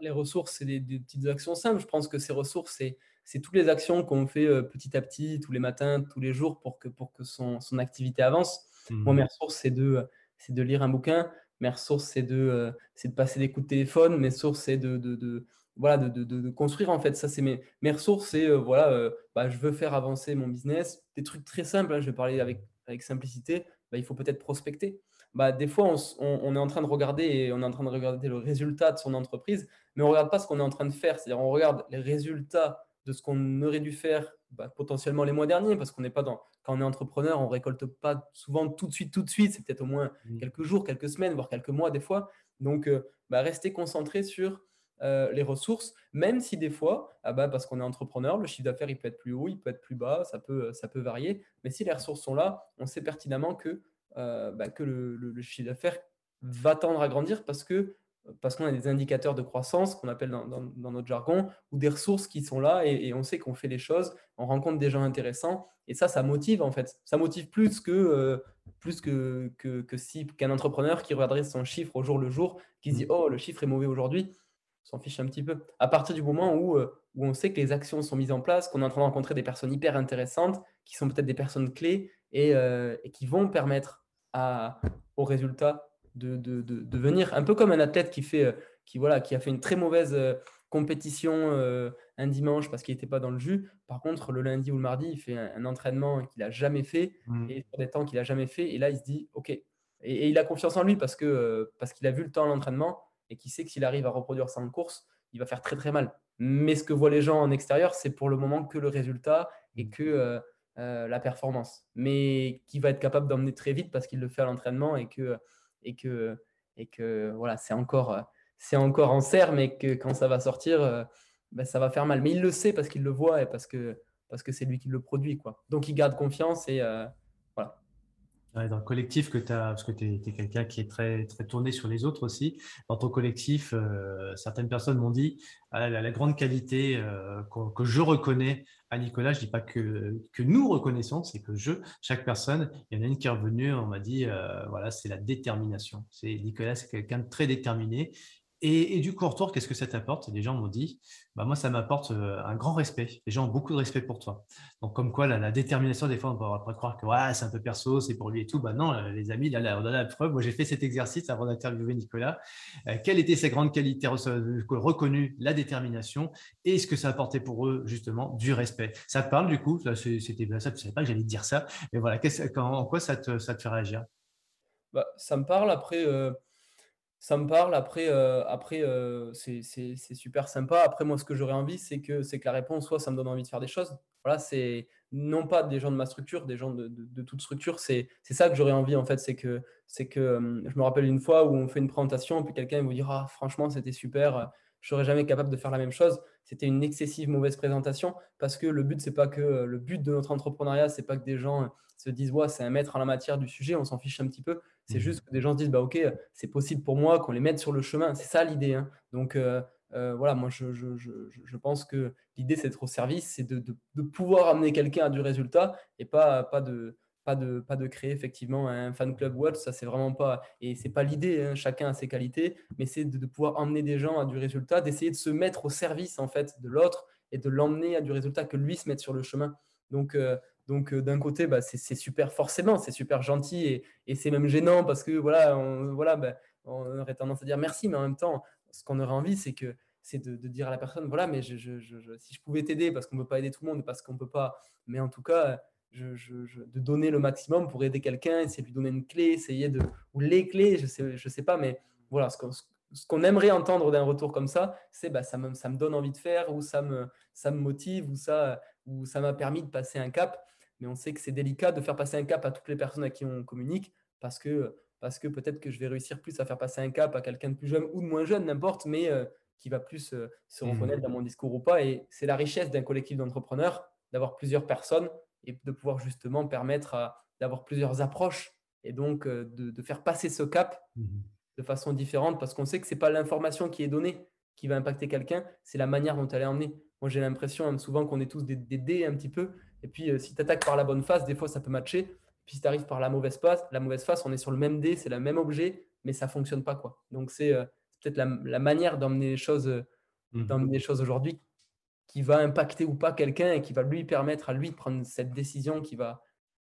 Les ressources, c'est des, petites actions simples. Je pense que ces ressources, c'est toutes les actions qu'on fait euh, petit à petit, tous les matins, tous les jours, pour que, pour que son, son activité avance. Moi, mmh. mes ressources, c'est de, de lire un bouquin. Mes ressources, c'est de, euh, de passer des coups de téléphone. Mes ressources, c'est de, de, de, voilà, de, de, construire, en fait. Ça, c'est mes, mes ressources. C'est, euh, voilà, bah, je veux faire avancer mon business. Des trucs très simples. Hein, je vais parler avec, avec simplicité. Bah, il faut peut-être prospecter. Bah, des fois, on, on, est en train de regarder et on est en train de regarder le résultat de son entreprise, mais on ne regarde pas ce qu'on est en train de faire. C'est-à-dire, on regarde les résultats de ce qu'on aurait dû faire bah, potentiellement les mois derniers, parce qu'on n'est pas dans. Quand on est entrepreneur, on récolte pas souvent tout de suite, tout de suite. C'est peut-être au moins mmh. quelques jours, quelques semaines, voire quelques mois des fois. Donc, euh, bah, rester concentré sur euh, les ressources, même si des fois, ah bah, parce qu'on est entrepreneur, le chiffre d'affaires il peut être plus haut, il peut être plus bas, ça peut, ça peut varier. Mais si les ressources sont là, on sait pertinemment que, euh, bah, que le, chiffre d'affaires va tendre à grandir parce que parce qu'on a des indicateurs de croissance qu'on appelle dans, notre jargon, ou des ressources qui sont là et, on sait qu'on fait les choses, on rencontre des gens intéressants et ça, ça motive en fait. Ça motive plus que, euh, plus que, que, si qu'un entrepreneur qui regarderait son chiffre au jour le jour, qui se dit oh le chiffre est mauvais aujourd'hui, s'en fiche un petit peu. À partir du moment où, euh, où on sait que les actions sont mises en place, qu'on est en train de rencontrer des personnes hyper intéressantes, qui sont peut-être des personnes clés et qui vont permettre à, aux résultats de, de, de, venir, un peu comme un athlète qui, fait, euh, qui, voilà, qui a fait une très mauvaise euh, compétition euh, un dimanche parce qu'il n'était pas dans le jus. Par contre, le lundi ou le mardi, il fait un, entraînement qu'il n'a jamais fait mmh. et sur des temps qu'il n'a jamais fait. Et là, il se dit, OK. Et, il a confiance en lui parce que parce qu'il a vu le temps à l'entraînement et qu'il sait que s'il arrive à reproduire ça en course, il va faire très très mal. Mais ce que voient les gens en extérieur, c'est pour le moment que le résultat et mmh. Que la performance. Mais qui va être capable d'emmener très vite parce qu'il le fait à l'entraînement et que et que, et que voilà, c'est encore, c'est encore en serre, mais que quand ça va sortir, euh, ben, ça va faire mal. Mais il le sait parce qu'il le voit et parce que parce que c'est lui qui le produit. Quoi. Donc il garde confiance et euh, voilà dans le collectif que tu as, parce que tu es, quelqu'un qui est très, très tourné sur les autres aussi, dans ton collectif, euh, certaines personnes m'ont dit ah, la, grande qualité euh, que, je reconnais à Nicolas, je ne dis pas que, que nous reconnaissons, c'est que je, chaque personne, il y en a une qui est revenue, on m'a dit euh, voilà, c'est la détermination. Nicolas, c'est quelqu'un de très déterminé et, du coup, retour, qu'est-ce que ça t'apporte? Les gens m'ont dit, bah moi, ça m'apporte euh, un grand respect. Les gens ont beaucoup de respect pour toi. Donc, comme quoi, la, détermination, des fois, on après croire que ouais, c'est un peu perso, c'est pour lui et tout. Bah non, euh, les amis, là, on a la preuve. Moi, j'ai fait cet exercice avant d'interviewer Nicolas. Euh, quelle était sa grande qualité reconnue La détermination? Et ce que ça apportait pour eux, justement, du respect? Ça te parle, du coup? C'était ça, tu savais pas que j'allais dire ça. Mais voilà, en quoi ça te, ça te fait réagir? Bah, Ça me parle. Après ça me parle. Après, euh, après euh, c'est super sympa. Après, moi, ce que j'aurais envie, c'est que, que la réponse soit ça me donne envie de faire des choses. Voilà, c'est non pas des gens de ma structure, des gens de, de, toute structure. C'est ça que j'aurais envie, en fait. C'est que, que euh, je me rappelle une fois où on fait une présentation, puis quelqu'un vous dira ah, franchement, c'était super. Je serais jamais capable de faire la même chose. C'était une excessive mauvaise présentation parce que le but, c'est pas que le but de notre entrepreneuriat, c'est pas que des gens se disent ouais, c'est un maître en la matière du sujet, on s'en fiche un petit peu. C'est mmh. juste que des gens se disent, bah, OK, c'est possible pour moi qu'on les mette sur le chemin. C'est ça l'idée. Hein. Donc, euh, euh, voilà, moi, je, je, je, je pense que l'idée, c'est d'être au service, c'est de, de, de, pouvoir amener quelqu'un à du résultat et pas, pas, de, pas, de, pas de créer effectivement un fan club Watch. Ça, c'est vraiment pas. Et c'est pas l'idée, hein. chacun a ses qualités, mais c'est de, pouvoir emmener des gens à du résultat, d'essayer de se mettre au service en fait de l'autre et de l'emmener à du résultat, que lui se mette sur le chemin. Donc, euh, donc euh, d'un côté, bah, c'est super forcément, c'est super gentil et, c'est même gênant parce que voilà, on, voilà, bah, on aurait tendance à dire merci, mais en même temps, ce qu'on aurait envie, c'est que c'est de, dire à la personne, voilà, mais je, si je pouvais t'aider, parce qu'on ne peut pas aider tout le monde, parce qu'on ne peut pas, mais en tout cas, de donner le maximum pour aider quelqu'un, essayer de lui donner une clé, essayer de, ou les clés, je ne sais, je sais pas, mais voilà, ce qu'on aimerait entendre d'un retour comme ça, c'est bah, ça, me, ça me donne envie de faire, ou ça me, ça me motive, ou ça ou ça m'a permis de passer un cap mais on sait que c'est délicat de faire passer un cap à toutes les personnes à qui on communique parce que, parce que peut-être que je vais réussir plus à faire passer un cap à quelqu'un de plus jeune ou de moins jeune, n'importe, mais, euh, qui va plus se reconnaître dans mon discours ou pas. Et c'est la richesse d'un collectif d'entrepreneurs d'avoir plusieurs personnes et de pouvoir justement permettre d'avoir plusieurs approches et donc de, faire passer ce cap mmh de façon différente parce qu'on sait que ce n'est pas l'information qui est donnée qui va impacter quelqu'un, c'est la manière dont elle est emmenée. Moi, j'ai l'impression hein, souvent qu'on est tous des, dés un petit peu. Et puis, si tu attaques par la bonne face, des fois, ça peut matcher. Puis, si tu arrives par la mauvaise face, la mauvaise face, on est sur le même dé, c'est le même objet, mais ça ne fonctionne pas. Quoi. Donc, c'est peut-être la, manière d'emmener les choses, mmh les choses aujourd'hui qui va impacter ou pas quelqu'un et qui va lui permettre à lui de prendre cette décision qui va,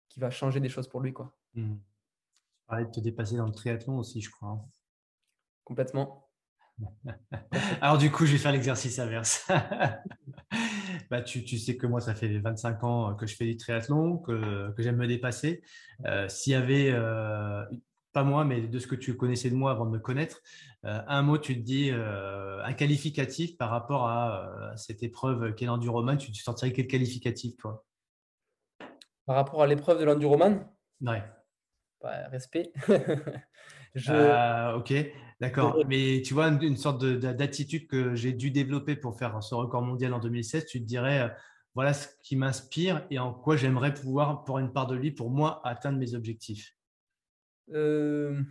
qui va changer des choses pour lui. Quoi. Mmh. Tu parlais de te dépasser dans le triathlon aussi, je crois. Hein. Complètement. Alors du coup, je vais faire l'exercice inverse. bah, tu, tu, sais que moi, ça fait 25 ans que je fais du triathlon, que, que j'aime me dépasser. Euh, s'il y avait euh, pas moi, mais de ce que tu connaissais de moi avant de me connaître, euh, un mot, tu te dis euh, un qualificatif par rapport à euh, cette épreuve qu'est l'enduroman, tu te sentirais quel qualificatif, toi? Par rapport à l'épreuve de l'enduroman Ouais. Bah, respect. Je... ok, d'accord. Mais tu vois, une, sorte d'attitude que j'ai dû développer pour faire ce record mondial en 2016, tu te dirais, voilà ce qui m'inspire et en quoi j'aimerais pouvoir, pour une part de lui, pour moi, atteindre mes objectifs. Euh,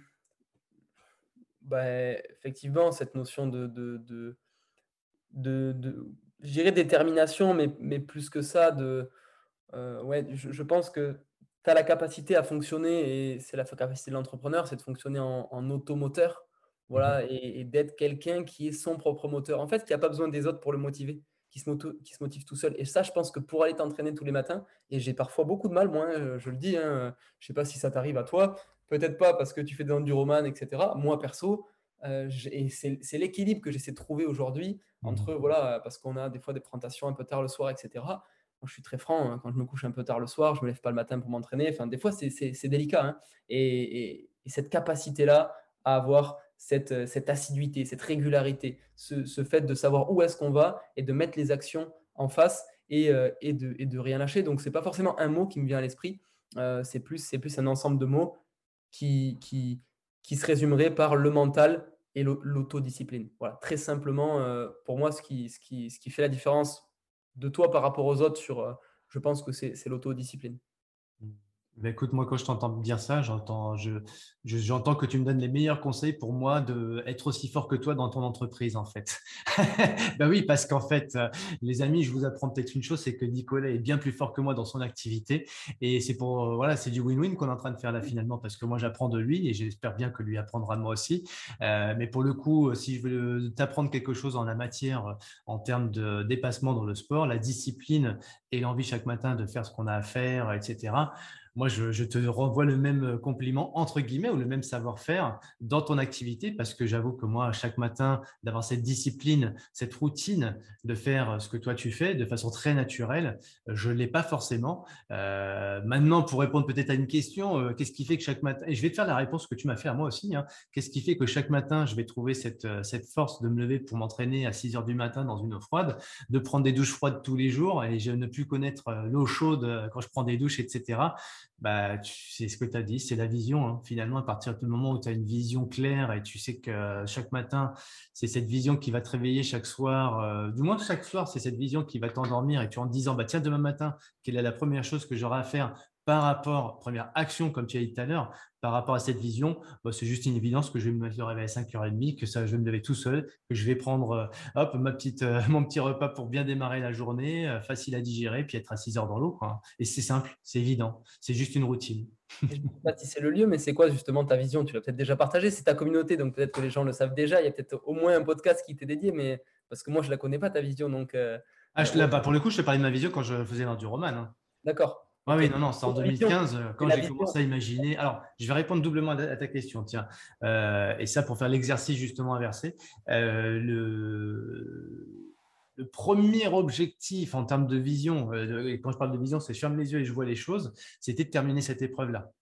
bah, effectivement, cette notion de, de, de, de, je dirais détermination, mais, mais plus que ça, de, euh, ouais, je, pense que tu as la capacité à fonctionner, et c'est la capacité de l'entrepreneur, c'est de fonctionner en, en automoteur, voilà, mmh et, et d'être quelqu'un qui est son propre moteur. En fait, qui n'a pas besoin des autres pour le motiver qui se, qui se motive tout seul. Et ça, je pense que pour aller t'entraîner tous les matins, et j'ai parfois beaucoup de mal, moi, hein, je le dis, hein, je ne sais pas si ça t'arrive à toi, peut-être pas parce que tu fais du roman, etc. Moi, perso, euh, c'est l'équilibre que j'essaie de trouver aujourd'hui mmh. entre, voilà, parce qu'on a des fois des présentations un peu tard le soir, etc. Moi, je suis très franc, hein, quand je me couche un peu tard le soir, je ne me lève pas le matin pour m'entraîner. Enfin, des fois, c'est délicat. et, cette capacité-là à avoir cette, cette, assiduité, cette régularité, ce, fait de savoir où est-ce qu'on va et de mettre les actions en face et, euh, et, de, et de, rien lâcher. Donc, ce n'est pas forcément un mot qui me vient à l'esprit, euh, c'est plus, plus un ensemble de mots qui, qui, qui se résumerait par le mental et l'autodiscipline. Voilà, très simplement, euh, pour moi, ce qui, ce, qui, ce qui fait la différence de toi par rapport aux autres, sur, je pense que c'est l'autodiscipline. Écoute, moi, quand je t'entends dire ça, j'entends, je, j'entends que tu me donnes les meilleurs conseils pour moi d'être aussi fort que toi dans ton entreprise, en fait. ben oui, parce qu'en fait, euh, les amis, je vous apprends peut-être une chose, c'est que Nicolas est bien plus fort que moi dans son activité. Et c'est pour, euh, voilà, c'est du win-win qu'on est en train de faire là finalement, parce que moi, j'apprends de lui et j'espère bien que lui apprendra de moi aussi. Euh, mais pour le coup, si je veux t'apprendre quelque chose en la matière, en termes de dépassement dans le sport, la discipline et l'envie chaque matin de faire ce qu'on a à faire, etc moi, je, te renvoie le même euh, compliment, entre guillemets, ou le même savoir-faire dans ton activité, parce que j'avoue que moi, chaque matin, d'avoir cette discipline, cette routine de faire euh, ce que toi tu fais de façon très naturelle, euh, je ne l'ai pas forcément. maintenant, pour répondre peut-être à une question, qu'est-ce qui fait que chaque matin, et je vais te faire la réponse que tu m'as fait à moi aussi, hein, qu'est-ce qui fait que chaque matin, je vais trouver cette, force de me lever pour m'entraîner à 6 heures du matin dans une eau froide, de prendre des douches froides tous les jours, et je ne plus connaître l'eau chaude quand je prends des douches, etc bah, c'est ce que tu as dit, c'est la vision. Hein. Finalement, à partir du moment où tu as une vision claire et tu sais que chaque matin, c'est cette vision qui va te réveiller chaque soir, euh, du moins chaque soir, c'est cette vision qui va t'endormir et tu en disant, bah, tiens, demain matin, quelle est la première chose que j'aurai à faire par rapport, première action, comme tu as dit tout à l'heure, par rapport à cette vision, bah, c'est juste une évidence que je vais me mettre à 5h30, que ça, je vais me lever tout seul, que je vais prendre euh, hop, ma petite, euh, mon petit repas pour bien démarrer la journée, euh, facile à digérer, puis être à 6 heures dans l'eau. Et c'est simple, c'est évident, c'est juste une routine. je ne sais pas si c'est le lieu, mais c'est quoi justement ta vision? Tu l'as peut-être déjà partagé, c'est ta communauté, donc peut-être que les gens le savent déjà. Il y a peut-être au moins un podcast qui t'est dédié, mais parce que moi, je ne la connais pas, ta vision. Donc, ah, je, bah, pour le coup, je te parlais de ma vision quand je faisais du roman. Hein. D'accord. Ah oui, non, non, c'est en 2015 euh, quand j'ai commencé à imaginer. Alors, je vais répondre doublement à ta question, tiens. Euh, et ça pour faire l'exercice justement inversé. Euh, le, le, premier objectif en termes de vision, et quand je parle de vision, c'est je ferme les yeux et je vois les choses, c'était de terminer cette épreuve-là.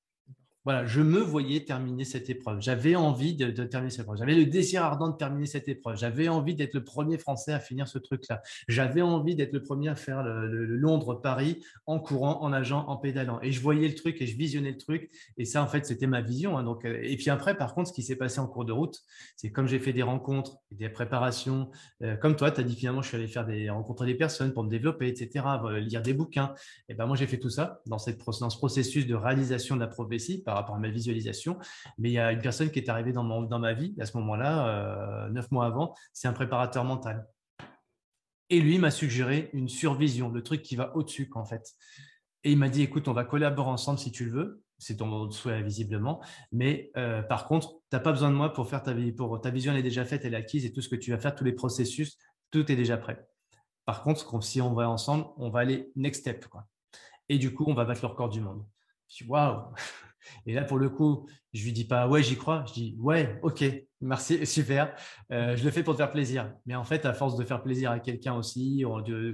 Voilà, je me voyais terminer cette épreuve. J'avais envie de, terminer cette épreuve. J'avais le désir ardent de terminer cette épreuve. J'avais envie d'être le premier Français à finir ce truc-là. J'avais envie d'être le premier à faire le, Londres-Paris en courant, en nageant, en pédalant. Et je voyais le truc et je visionnais le truc. Et ça, en fait, c'était ma vision. Hein. Donc, euh, et puis après, par contre, ce qui s'est passé en cours de route, c'est comme j'ai fait des rencontres, des préparations, euh, comme toi, tu as dit finalement, je suis allé faire des rencontrer des personnes pour me développer, etc., lire des bouquins. Et ben moi, j'ai fait tout ça dans, cette, dans ce processus de réalisation de la prophétie rapport à ma visualisation. Mais il y a une personne qui est arrivée dans, mon, dans ma vie à ce moment-là, euh, neuf mois avant, c'est un préparateur mental. Et lui m'a suggéré une survision, le truc qui va au-dessus, en fait. Et il m'a dit, écoute, on va collaborer ensemble si tu le veux. C'est ton souhait visiblement. Mais euh, par contre, tu n'as pas besoin de moi pour faire ta. Pour, ta vision, elle est déjà faite, elle est acquise et tout ce que tu vas faire, tous les processus, tout est déjà prêt. Par contre, si on va ensemble, on va aller next step. Et du coup, on va battre le record du monde. Je suis waouh et là, pour le coup, je lui dis pas ouais, j'y crois. Je dis ouais, ok, merci, super. Euh, je le fais pour te faire plaisir. Mais en fait, à force de faire plaisir à quelqu'un aussi,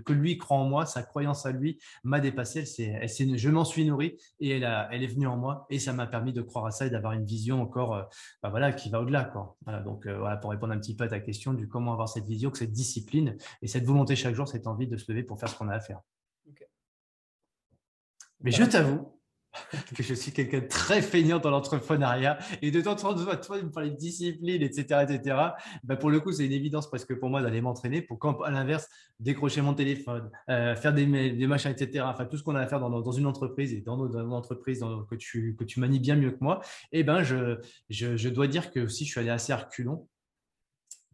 que lui croit en moi, sa croyance à lui m'a dépassé. Elle, elle je m'en suis nourri et elle, a, elle est venue en moi et ça m'a permis de croire à ça et d'avoir une vision encore, euh, bah voilà, qui va au-delà. Quoi. Voilà, donc euh, voilà, pour répondre un petit peu à ta question du comment avoir cette vision, cette discipline et cette volonté chaque jour, cette envie de se lever pour faire ce qu'on a à faire. Mais je t'avoue, que je suis quelqu'un de très feignant dans l'entrepreneuriat et de temps en temps, toi, de me parler de discipline, etc., etc. Bah, pour le coup, c'est une évidence presque pour moi d'aller m'entraîner pour à l'inverse, décrocher mon téléphone, euh, faire des, des, machins, etc. Enfin, tout ce qu'on a à faire dans, dans, une entreprise et dans, dans une entreprise que, tu, que tu manies bien mieux que moi, eh ben, je, je, dois dire que aussi, je suis allé assez reculons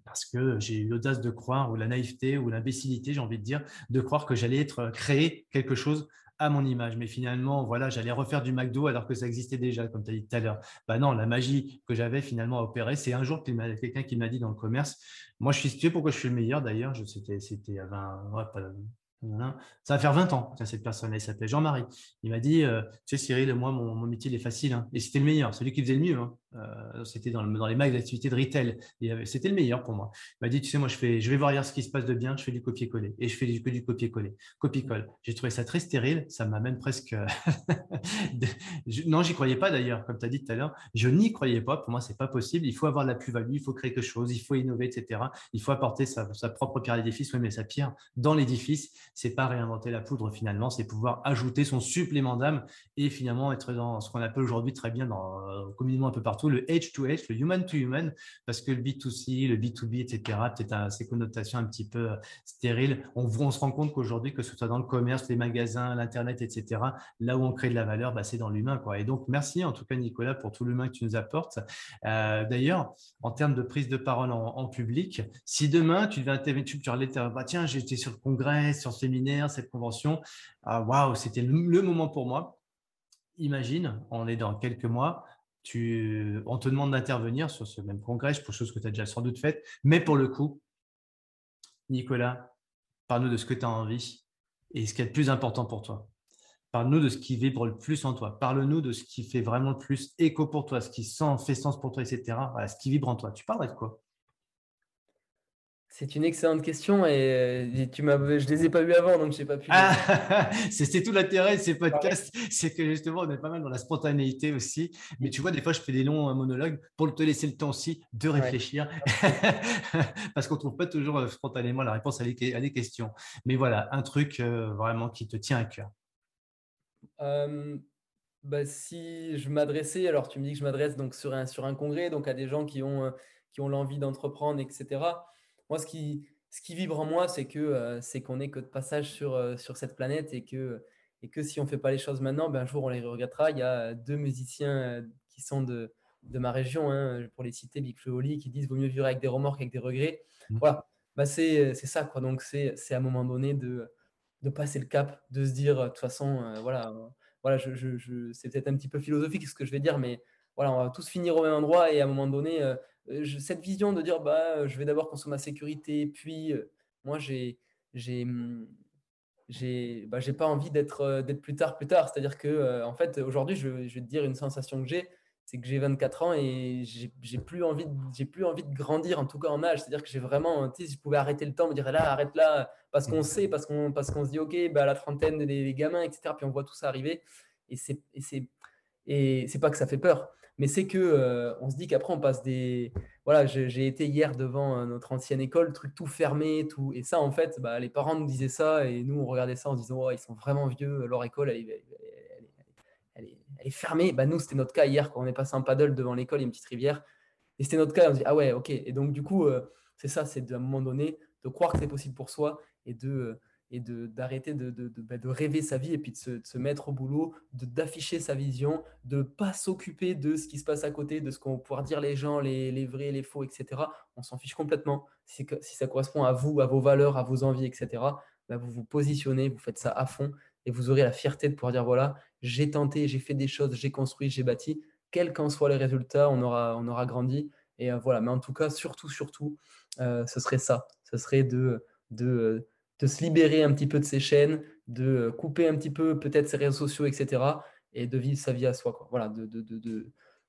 parce que j'ai eu l'audace de croire, ou la naïveté, ou l'imbécilité, j'ai envie de dire, de croire que j'allais être créer quelque chose mon image. Mais finalement, voilà, j'allais refaire du McDo alors que ça existait déjà, comme tu as dit tout à l'heure. Bah non, la magie que j'avais finalement à c'est un jour quelqu'un qui m'a dit dans le commerce, moi je suis situé pourquoi je suis le meilleur d'ailleurs, c'était, c'était à 20, ouais, ça va faire 20 ans cette personne-là, il s'appelait Jean-Marie. Il m'a dit, euh, tu sais Cyril, moi, mon, mon métier, il est facile. Hein. Et c'était le meilleur, celui qui faisait le mieux. Hein. Euh, c'était dans, dans, les mags d'activité de retail. C'était le meilleur pour moi. Il m'a dit, tu sais, moi, je, fais, je vais voir hier ce qui se passe de bien, je fais du copier-coller. Et je fais du, que du copier-coller. Copie-colle. J'ai trouvé ça très stérile. Ça m'a même presque... je, non, j'y croyais pas d'ailleurs, comme tu as dit tout à l'heure. Je n'y croyais pas. Pour moi, c'est pas possible. Il faut avoir de la plus-value, il faut créer quelque chose, il faut innover, etc. Il faut apporter sa, sa propre pierre à l'édifice. Oui, mais sa pierre dans l'édifice, c'est pas réinventer la poudre finalement, c'est pouvoir ajouter son supplément d'âme et finalement être dans ce qu'on appelle aujourd'hui très bien dans, euh, communément un peu partout, le H2H, le human to human, parce que le B2C, le B2B, etc., peut-être ces connotations un petit peu euh, stériles, on, on se rend compte qu'aujourd'hui, que ce soit dans le commerce, les magasins, l'Internet, etc., là où on crée de la valeur, bah, c'est dans l'humain. Et donc, merci en tout cas, Nicolas, pour tout l'humain que tu nous apportes. Euh, d'ailleurs, en termes de prise de parole en, public, si demain, tu devais intervenir, tu, tu bah, tiens, j'étais sur le congrès, sur le séminaire, cette convention, ah, waouh, c'était le, moment pour moi. Imagine, on est dans quelques mois, tu, on te demande d'intervenir sur ce même congrès, pour chose que tu as déjà sans doute faite, mais pour le coup, Nicolas, parle-nous de ce que tu as envie et ce qui est le plus important pour toi. Parle-nous de ce qui vibre le plus en toi. Parle-nous de ce qui fait vraiment le plus écho pour toi, ce qui sent, fait sens pour toi, etc. ce qui vibre en toi. Tu parlerais de quoi? C'est une excellente question et, euh, tu m'as, je les ai pas eu avant donc j'ai pas pu. Ah, c'est tout l'intérêt de ces podcasts, c'est que justement on est pas mal dans la spontanéité aussi. Mais tu vois, des fois je fais des longs euh, monologues pour te laisser le temps aussi de réfléchir, parce qu'on trouve pas toujours euh, spontanément la réponse à des, questions. Mais voilà, un truc vraiment qui te tient à cœur. bah, si je m'adressais, alors tu me dis que je m'adresse donc sur un sur un congrès, donc à des gens qui ont qui ont l'envie d'entreprendre, etc. Moi, ce qui, ce qui vibre en moi, c'est que euh, c'est qu'on n'est que de passage sur, euh, sur cette planète et que, et que si on ne fait pas les choses maintenant, ben, un jour on les regrettera. Il y a deux musiciens euh, qui sont de, de ma région, hein, pour les citer, Big Flo Oli, qui disent vaut mieux vivre avec des remords qu'avec des regrets. Mmh. Voilà, bah, c'est ça. Quoi. Donc, c'est à un moment donné de, de passer le cap, de se dire, de toute façon, voilà, voilà je, je, c'est peut-être un petit peu philosophique ce que je vais dire, mais voilà, on va tous finir au même endroit et à un moment donné, euh, cette vision de dire bah, je vais d'abord consommer ma sécurité, puis euh, moi, j'ai j'ai mmh, j'ai bah, pas envie d'être euh, d'être plus tard plus tard. C'est à dire que en fait aujourd'hui je, vais te dire une sensation que j'ai c'est que j'ai 24 ans et j'ai plus envie j'ai plus envie de grandir en tout cas en âge. C'est à dire que j'ai vraiment tu sais je pouvais arrêter le temps me dire là arrête là parce qu'on sait parce qu'on parce qu'on se dit ok bah, la trentaine des, gamins etc puis on voit tout ça arriver. Et c'est Et c'est pas que ça fait peur, mais c'est que euh, on se dit qu'après on passe des. Voilà, j'ai été hier devant euh, notre ancienne école, truc tout fermé, tout. Et ça, en fait, bah, les parents nous disaient ça et nous on regardait ça en se disant oh, ils sont vraiment vieux, leur école elle est, elle elle est fermée. Bah, nous, c'était notre cas hier quand on est passé en paddle devant l'école, une petite rivière. Et c'était notre cas, on se dit ah ouais, ok. Et donc du coup, euh, c'est ça, c'est d'un moment donné de croire que c'est possible pour soi et de et d'arrêter de, de, de, bah, de, rêver sa vie et puis de se, se mettre au boulot, d'afficher sa vision, de ne pas s'occuper de ce qui se passe à côté, de ce qu'on pouvoir dire les gens, les, les, vrais, les faux, etc. On s'en fiche complètement. Si, si, ça correspond à vous, à vos valeurs, à vos envies, etc., bah, vous vous positionnez, vous faites ça à fond et vous aurez la fierté de pouvoir dire voilà, j'ai tenté, j'ai fait des choses, j'ai construit, j'ai bâti. Quels qu'en soient les résultats, on aura, on aura grandi. Et euh, voilà, mais en tout cas, surtout, surtout, euh, ce serait ça. Ce serait de, de de se libérer un petit peu de ses chaînes, de couper un petit peu peut-être ses réseaux sociaux, etc. Et de vivre sa vie à soi. Quoi. Voilà, de,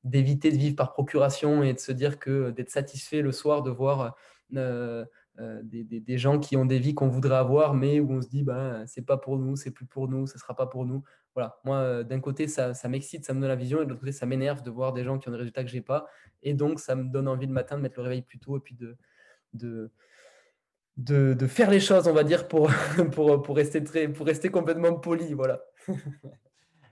d'éviter de, vivre par procuration et de se dire que d'être satisfait le soir de voir euh, euh, des, gens qui ont des vies qu'on voudrait avoir, mais où on se dit bah c'est pas pour nous, c'est plus pour nous, ce sera pas pour nous. Voilà, moi euh, d'un côté ça, ça m'excite, ça me donne la vision, et de l'autre côté ça m'énerve de voir des gens qui ont des résultats que j'ai pas, et donc ça me donne envie le matin de mettre le réveil plus tôt et puis de, de de, faire les choses, on va dire, pour, pour, pour, rester, très, pour rester complètement poli. Voilà.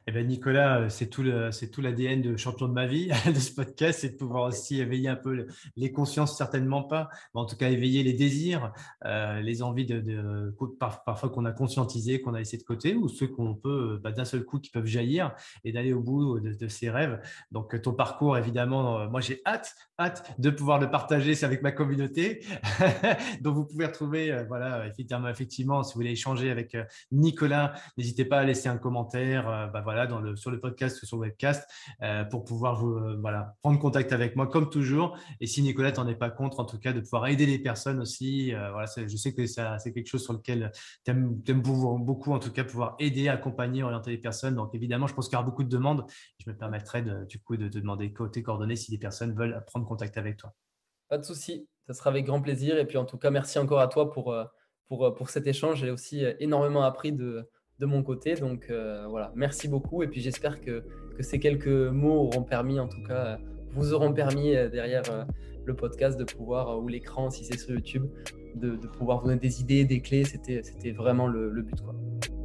Eh ben Nicolas, euh, c'est tout l'ADN de champion de ma vie de ce podcast, c'est de pouvoir aussi éveiller un peu les consciences, certainement pas, mais en tout cas éveiller les désirs, euh, les envies de, parfois qu'on a conscientisé, qu'on a laissé de côté, ou ceux qu'on peut bah, d'un seul coup qui peuvent jaillir et d'aller au bout de, ses rêves. Donc ton parcours, évidemment, euh, moi j'ai hâte, hâte de pouvoir le partager avec ma communauté. Donc vous pouvez retrouver, voilà, effectivement, effectivement, si vous voulez échanger avec Nicolas, n'hésitez pas à laisser un commentaire. Bah, voilà sur le podcast ou sur le webcast euh, pour pouvoir euh, prendre contact avec moi comme toujours. Et si Nicolas n'en est pas contre, en tout cas, de pouvoir aider les personnes aussi. Euh, je sais que c'est quelque chose sur lequel tu aimes, beaucoup, en tout cas, pouvoir aider, accompagner, orienter les personnes. Donc évidemment, je pense qu'il y aura beaucoup de demandes. Je me permettrai de, du coup de te demander tes coordonnées si les personnes veulent prendre contact avec toi. Pas de souci, ça sera avec grand plaisir. Et puis en tout cas, merci encore à toi pour, pour, pour cet échange. J'ai aussi énormément appris de, de mon côté. Donc euh, voilà, merci beaucoup. Et puis j'espère que, que, ces quelques mots auront permis, en tout cas, vous auront permis euh, derrière euh, le podcast de pouvoir, ou l'écran si c'est sur YouTube, de, pouvoir vous donner des idées, des clés. C'était, vraiment le, le but.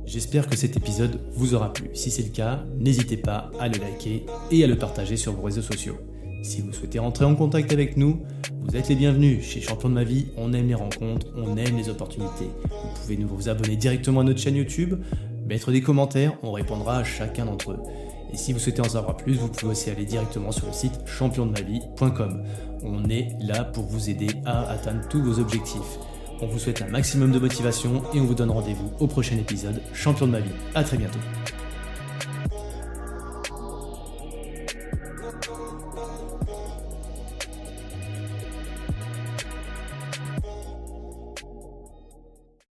J'espère que cet épisode vous aura plu. Si c'est le cas, n'hésitez pas à le liker et à le partager sur vos réseaux sociaux. Si vous souhaitez rentrer en contact avec nous, vous êtes les bienvenus. Chez Champion de ma vie, on aime les rencontres, on aime les opportunités. Vous pouvez nous vous abonner directement à notre chaîne YouTube, mettre des commentaires, on répondra à chacun d'entre eux. Et si vous souhaitez en savoir plus, vous pouvez aussi aller directement sur le site championdemavie.com. On est là pour vous aider à atteindre tous vos objectifs. On vous souhaite un maximum de motivation et on vous donne rendez-vous au prochain épisode Champion de ma vie. À très bientôt.